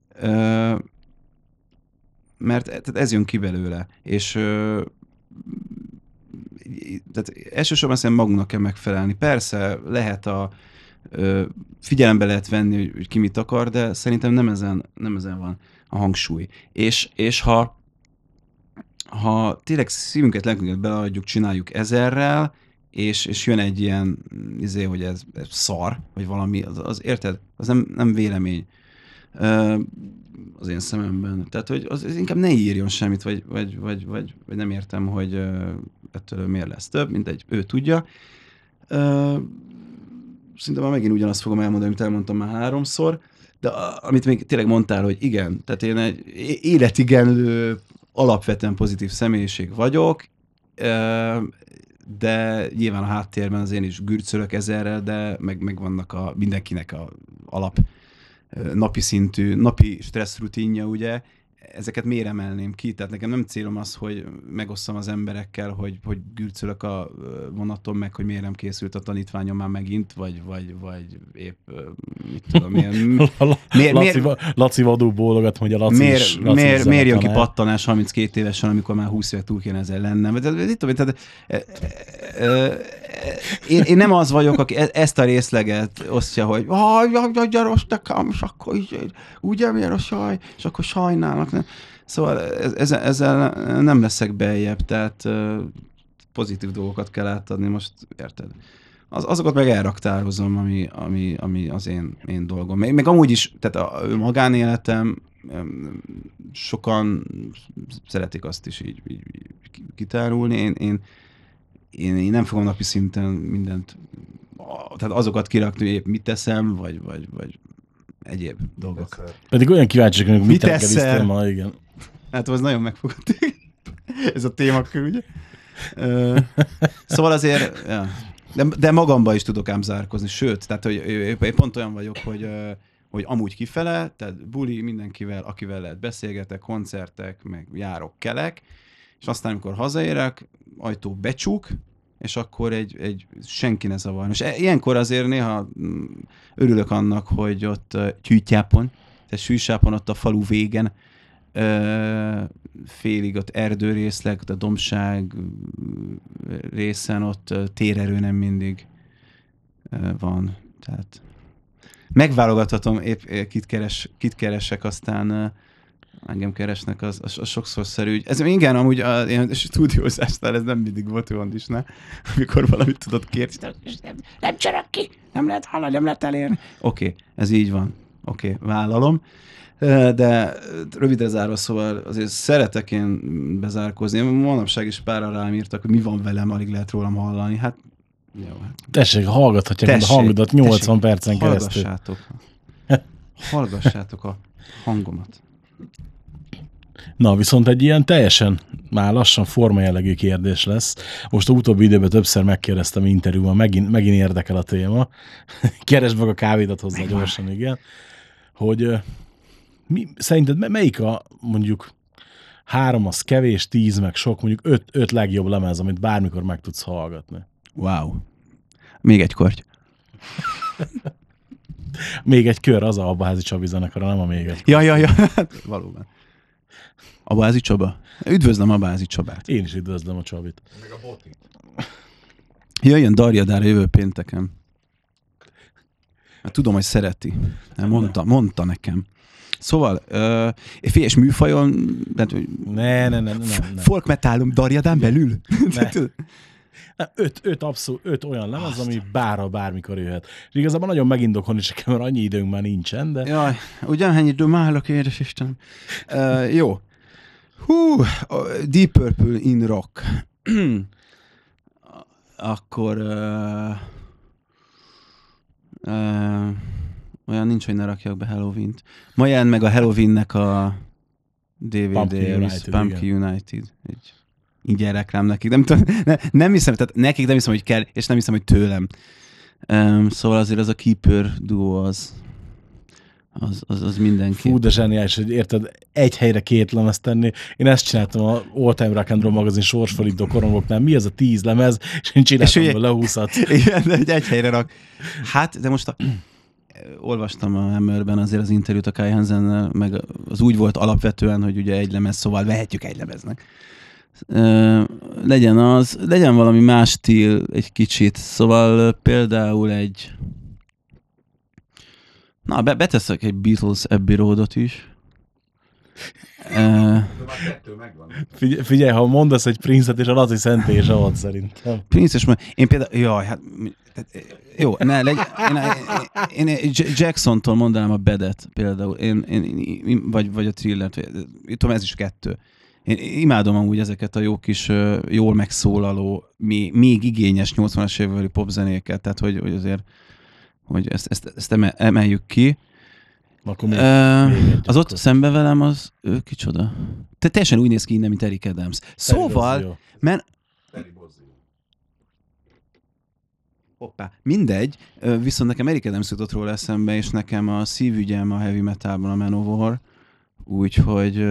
mert tehát ez jön ki belőle. És tehát elsősorban szerintem magunknak kell megfelelni. Persze lehet a ö, figyelembe lehet venni, hogy, hogy ki mit akar, de szerintem nem ezen, nem ezen van a hangsúly. És, és ha, ha tényleg szívünket, lelkünket beleadjuk, csináljuk ezerrel, és, és jön egy ilyen, izé, hogy ez, ez szar, vagy valami, az, az érted? Az nem, nem vélemény. Az én szememben. Tehát, hogy az, az inkább ne írjon semmit, vagy, vagy, vagy, vagy, vagy nem értem, hogy ettől miért lesz több, mint egy ő tudja. Szinte már megint ugyanazt fogom elmondani, amit elmondtam már háromszor, de amit még tényleg mondtál, hogy igen, tehát én egy életigenlő, alapvetően pozitív személyiség vagyok, de nyilván a háttérben az én is gürcölök ezerrel, de meg, meg vannak a, mindenkinek a alap napi szintű, napi stressz rutinja, ugye, ezeket miért emelném ki? Tehát nekem nem célom az, hogy megosszam az emberekkel, hogy, hogy gürcölök a vonaton, meg hogy miért nem készült a tanítványom már megint, vagy, vagy, vagy épp, mit tudom én. Miért- Laci, Laci vadul bólogat, hogy a Laci Miért, is, Laci miért, miért jön ki pattanás 32 évesen, amikor már 20 éve túl kéne ezzel lennem? Tehát, tehát, én, én nem az vagyok, aki e- ezt a részleget osztja, hogy jaj, jaj, jaj, nekem, és akkor így, ugye miért a saj, és akkor sajnálnak. Nem. Szóval ez- ezzel, ezzel nem leszek beljebb, tehát pozitív dolgokat kell átadni, most érted? Az, azokat meg elraktározom, ami, ami, ami az én, én dolgom. Meg, meg amúgy is, tehát a magánéletem, sokan szeretik azt is így, így, így kitárulni. Én, én, én, én nem fogom napi szinten mindent, tehát azokat kirakni, hogy épp mit teszem, vagy, vagy, vagy egyéb dolgok. Persze. Pedig olyan kíváncsi vagyok, hogy mit Mit reggeliztél eszel? ma, igen. Hát az nagyon megfogott. Ez a témakör, ugye? Szóval azért, ja. de, de magamba is tudok ám zárkozni, sőt, tehát hogy én pont olyan vagyok, hogy, hogy amúgy kifele, tehát buli mindenkivel, akivel lehet beszélgetek, koncertek, meg járok, kelek, és aztán, amikor hazaérek, ajtó becsuk, és akkor egy, egy senki ne zavar. És e- ilyenkor azért néha mm, örülök annak, hogy ott tyűtyápon, tehát sűsápon ott a falu végen, félig ott erdőrészleg, a dombság ö, részen ott térerő nem mindig van. Tehát megválogathatom épp kit, keres, kit keresek, aztán engem keresnek, az, az, az sokszor szerű. Ez igen, amúgy a ilyen stúdiózásnál ez nem mindig volt olyan is, ne? Amikor valamit tudod kérni, nem, nem csörök ki, nem lehet hallani, nem lehet elérni. Oké, okay, ez így van. Oké, okay, vállalom. De rövidre zárva, szóval azért szeretek én bezárkózni. Manapság is pára rám írtak, hogy mi van velem, alig lehet rólam hallani. Hát jó, hát Tessék, hallgathatják a Tessék, hangodat 80 tessék, percen keresztül. hallgassátok. Hallgassátok a hangomat. Na, viszont egy ilyen teljesen már lassan forma jellegű kérdés lesz. Most a utóbbi időben többször megkérdeztem interjúban, megint, megint érdekel a téma. Keresd meg a kávédat hozzá gyorsan, igen. Hogy mi, szerinted me- melyik a mondjuk három az kevés, tíz meg sok, mondjuk öt, öt legjobb lemez, amit bármikor meg tudsz hallgatni? Wow. Még egy korty. Még egy kör, az a Abbaházi Csabi zenekara, nem a még egy. Ja, ja, ja. Valóban. A Bázi Csaba. Üdvözlöm a Bázi Csabát. Én is üdvözlöm a Csabit. Meg a botit. Jöjjön Darjadára jövő pénteken. Hát tudom, hogy szereti. Hát Mondta, mondta nekem. Szóval, uh, figyelj, és műfajon, tehát, Ne, ne, ne, ne, ne. ne. folk metalum Darjadán belül? Ne. Nem, öt, öt abszolút, öt olyan lemez, ami bárha, bármikor jöhet. És igazából nagyon megindokolni kell, mert annyi időnk már nincsen, de Jaj, ugyanhány időm állok, édes Istenem. Uh, jó. Hú, a Deep Purple in Rock. Akkor uh, uh, olyan nincs, hogy ne rakjak be Halloween-t. Ma jelent meg a Halloween-nek a DVD, Pumpkin Pumpkin United, United. Egy ingyen reklám nekik. Nem, tudom, ne, nem hiszem, tehát nekik nem hiszem, hogy kell, és nem hiszem, hogy tőlem. Um, szóval azért az a Keeper duo az, az, az, az mindenki. fú, de zseniális, hogy érted, egy helyre két lemez tenni. Én ezt csináltam a All Time Rock and Roll magazin sorsfordító korongoknál. Mi az a tíz lemez? És én csináltam ugye- belőle húszat. Igen, de egy, helyre rak. Hát, de most a, olvastam a Hammerben azért az interjút a Kai Hansennel, meg az úgy volt alapvetően, hogy ugye egy lemez, szóval vehetjük egy lemeznek. Ö, legyen az, legyen valami más stíl egy kicsit, szóval például egy na, be, beteszek egy Beatles Abbey Roadot is. Megvan. Figyelj, figyelj ha mondasz egy Prince-et, és a Laci szentély is ahhoz szerintem. Prince és ma- én például, jaj, hát tehát, jó, ne, legy, én, én, én Jackson-tól mondanám a Bedet például, én, én, én, vagy, vagy a Thrillert, vagy, tudom, ez is kettő. Én imádom amúgy ezeket a jó kis, jól megszólaló, még, még igényes 80-as évveli popzenéket, tehát hogy, hogy azért hogy ezt, ezt, ezt eme- emeljük ki. Akkor még, Ö, még az ott akkor. szembe velem, az ő kicsoda? Te teljesen úgy néz ki innen, mint Eric Adams. Szóval, mert. Hoppá. Mindegy, viszont nekem Eric Adams jutott róla eszembe, és nekem a szívügyem a heavy metalban a Manowar, úgyhogy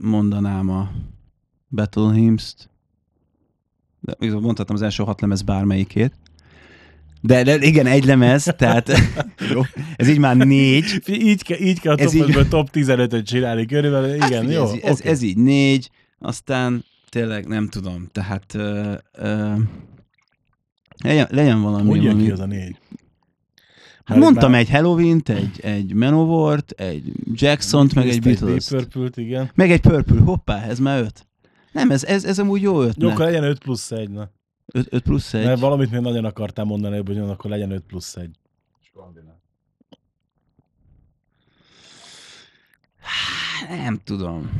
mondanám a Battle Hymns-t. De mondhatom az első hat lemez bármelyikét. De, de igen, egy lemez, tehát jó, ez így már négy. Így kell, így kell a Ez top, így- 5-ből top 15-öt csinálni körülbelül. Igen, Hát jó. ez, ez, oké. ez így négy, aztán tényleg nem tudom, tehát ö, ö, Legyen, legyen valami. Hogy jön valami. ki az a négy? Hát Mert mondtam már egy Halloween-t, egy, egy Manowar-t, egy Jackson-t, meg egy nézte Beatles-t. Deep Purple-t, igen. Meg egy Purple, hoppá, ez már öt. Nem, ez, ez, ez amúgy jó Jó, ötlet. akkor legyen 5 plusz 1, na. 5, 5 plusz egy. Mert valamit még nagyon akartál mondani, hogy jön, akkor legyen 5 plusz 1. Skandináv. Nem tudom.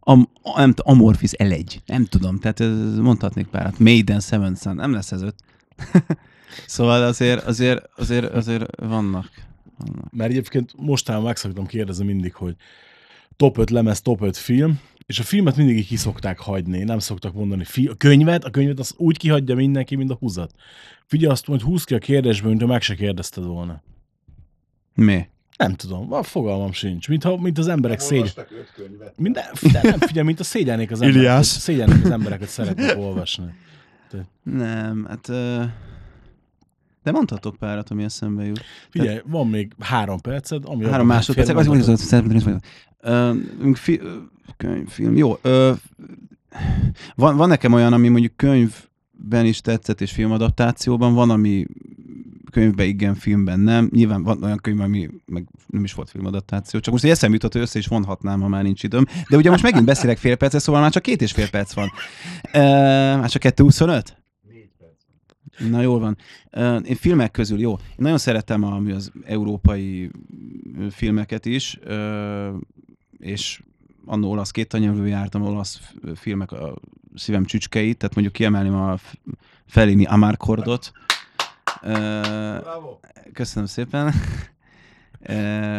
Am, nem, t- Amorphis L1. Nem tudom, tehát ez, mondhatnék párat. Maiden Seven Sun. Nem lesz ez öt. szóval azért, azért, azért, azért vannak. vannak. Mert egyébként mostán meg szoktam kérdezni mindig, hogy top 5 lemez, top 5 film, és a filmet mindig így ki szokták hagyni, nem szoktak mondani. Fi- a könyvet, a könyvet az úgy kihagyja mindenki, mint a húzat. Figyelj azt, hogy húz ki a kérdésből, mint ha meg se kérdezted volna. Mi? Nem tudom, a fogalmam sincs. Mint, ha, mint az emberek szégy... Minden, de nem figyelj, mint a szégyelnék az emberek. Iliász. Szégyelnék az emberek, hogy szeretnek olvasni. Nem, hát... ö, De mondhatok párat, ami eszembe jut. Figyelj, van még három perced, ami Három másodperc. Azt mondatot. hogy. Ö, fi- ö, Könyv, film. Jó. ö, Van, van nekem olyan, ami mondjuk könyvben is tetszett, és filmadaptációban, van, ami könyvben igen, filmben nem. Nyilván van olyan könyv, ami meg nem is volt filmadaptáció. Csak most egy eszem jutott, hogy össze is vonhatnám, ha már nincs időm. De ugye most megint beszélek fél percet, szóval már csak két és fél perc van. Ö, Már csak 2.25? Négy perc. Na jól van. Én filmek közül, jó, én nagyon szeretem ami az európai filmeket is, és annó olasz két anyanyelvű jártam, olasz filmek a szívem csücskeit, tehát mondjuk kiemelném a F- Fellini Amarkordot. Bravo. Köszönöm szépen.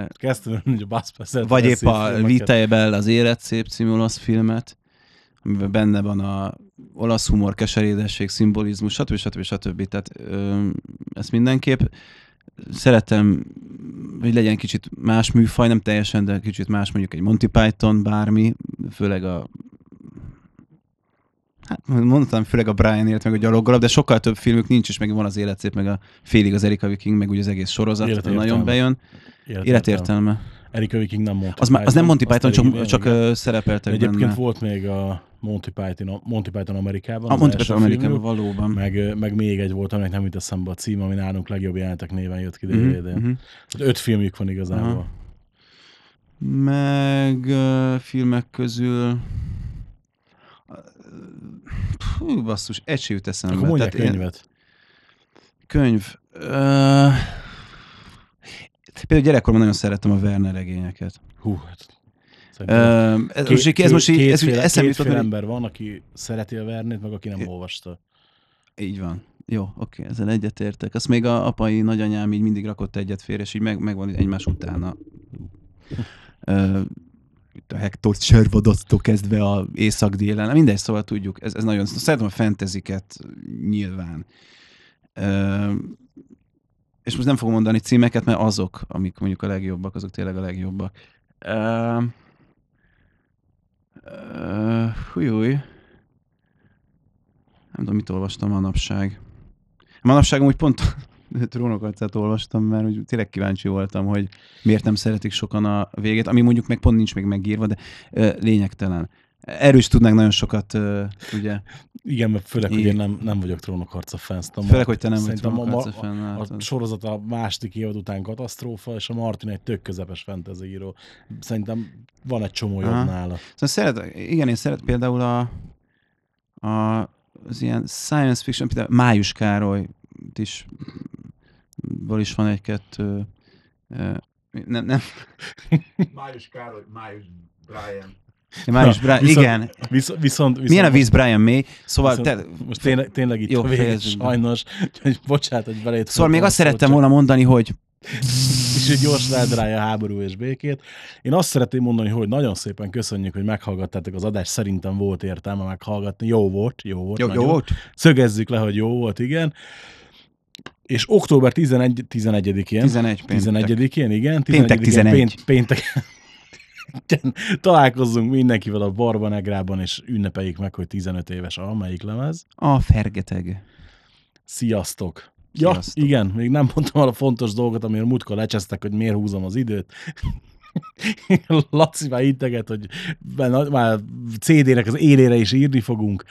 Kezdtem, hogy a Bass vagy épp a Vita Bella az Élet szép című olasz filmet, amiben benne van a olasz humor, keserédesség, szimbolizmus, stb. stb. stb. Tehát ö, ezt mindenképp szeretem, hogy legyen kicsit más műfaj, nem teljesen, de kicsit más, mondjuk egy Monty Python, bármi, főleg a Hát mondtam, főleg a Brianért, meg a gyaloggalap, de sokkal több filmük nincs, és meg van az életszép, meg a félig az Erika Viking, meg ugye az egész sorozat, Életértelme. nagyon bejön. Életértelme. Erika Viking nem Monty Az, az nem Monty Python, csak, igen, csak igen. szerepeltek Egyébként benne. volt még a Monty Python, Monty Python Amerikában. A Monty Python Amerikában filmjük, valóban. Meg, meg még egy volt, aminek nem jut eszembe a cím, ami nálunk legjobb jelentek néven jött ki Mhm, mhm. Tehát Öt filmjük van igazából. Aha. Meg uh, filmek közül... Hú, basszus, egy se jut eszembe. Akkor mondják Tehát én- könyvet. Könyv. Uh, például gyerekkorban nagyon szerettem a Werner regényeket. Hú, hát. szerintem Uh, ez, most, ez most így, ez kétféle, eszembe hogy ember van, aki szereti a Vernét, meg aki nem É. olvasta. Így van. Jó, oké, ezzel egyetértek. Azt még a apai nagyanyám így mindig rakott egyet félre, és így meg, megvan egymás utána. Itt a Hector Servadottól kezdve a észak-délen, mindegy, szóval tudjuk, ez, ez nagyon, szeretem a fantaziket nyilván. Ö, és most nem fogom mondani címeket, mert azok, amik mondjuk a legjobbak, azok tényleg a legjobbak. Ö, ö, hújúj. Nem tudom, mit olvastam manapság. Manapság úgy pont trónokarcát olvastam, mert úgy tényleg kíváncsi voltam, hogy miért nem szeretik sokan a végét, ami mondjuk meg pont nincs még megírva, de ö, lényegtelen. Erről is tudnánk nagyon sokat, ö, ugye, Igen, mert főleg, hogy én nem, nem vagyok trónokharca fan. Szerintem főleg, a- hogy te nem vagy szerintem a, trónokarca a, fenn. a látod. sorozat a második évad után katasztrófa, és a Martin egy tök közepes fantasy író. Szerintem van egy csomó jobb nála. Szóval szeret, igen, én szeret például a, a az ilyen science fiction, például Május Károly is, ból is van egy-kettő, nem, nem, Május Károly, Május Brian. Május Brian, viszont- igen, Visz, viszont, viszont, milyen a víz Brian May, szóval viszont, te, most tényleg, tényleg itt Jó, a vége, sajnos, hogy bocsánat, hogy belét Szóval még azt szerettem volna mondani, hogy és egy gyors rádralja a háború és békét. Én azt szeretném mondani, hogy nagyon szépen köszönjük, hogy meghallgattátok az adást, szerintem volt értelme meghallgatni. Jó volt, jó volt. jó, jó volt? Szögezzük le, hogy jó volt, igen. És október 11, 11-én, 11 péntek. 11-én, igen. Péntek 11-én, 11. Pént, péntek. Találkozzunk mindenkivel a Barbanegrában, és ünnepeljük meg, hogy 15 éves a melyik lemez. A fergeteg. Sziasztok! Ja, Sziasztok. igen, még nem mondtam a fontos dolgot, amiről múltkor lecsesztek, hogy miért húzom az időt. Laci már integet, hogy már- már CD-nek az élére is írni fogunk.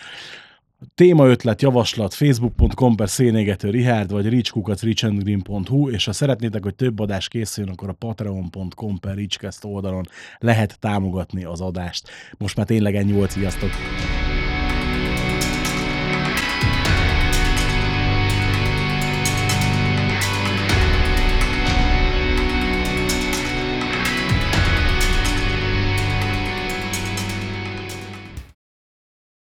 Témaötlet, javaslat, facebook.com per szénégető Richard, vagy reachkukac.reachandgreen.hu, és ha szeretnétek, hogy több adás készüljön, akkor a patreon.com per oldalon lehet támogatni az adást. Most már tényleg ennyi volt, sziasztok!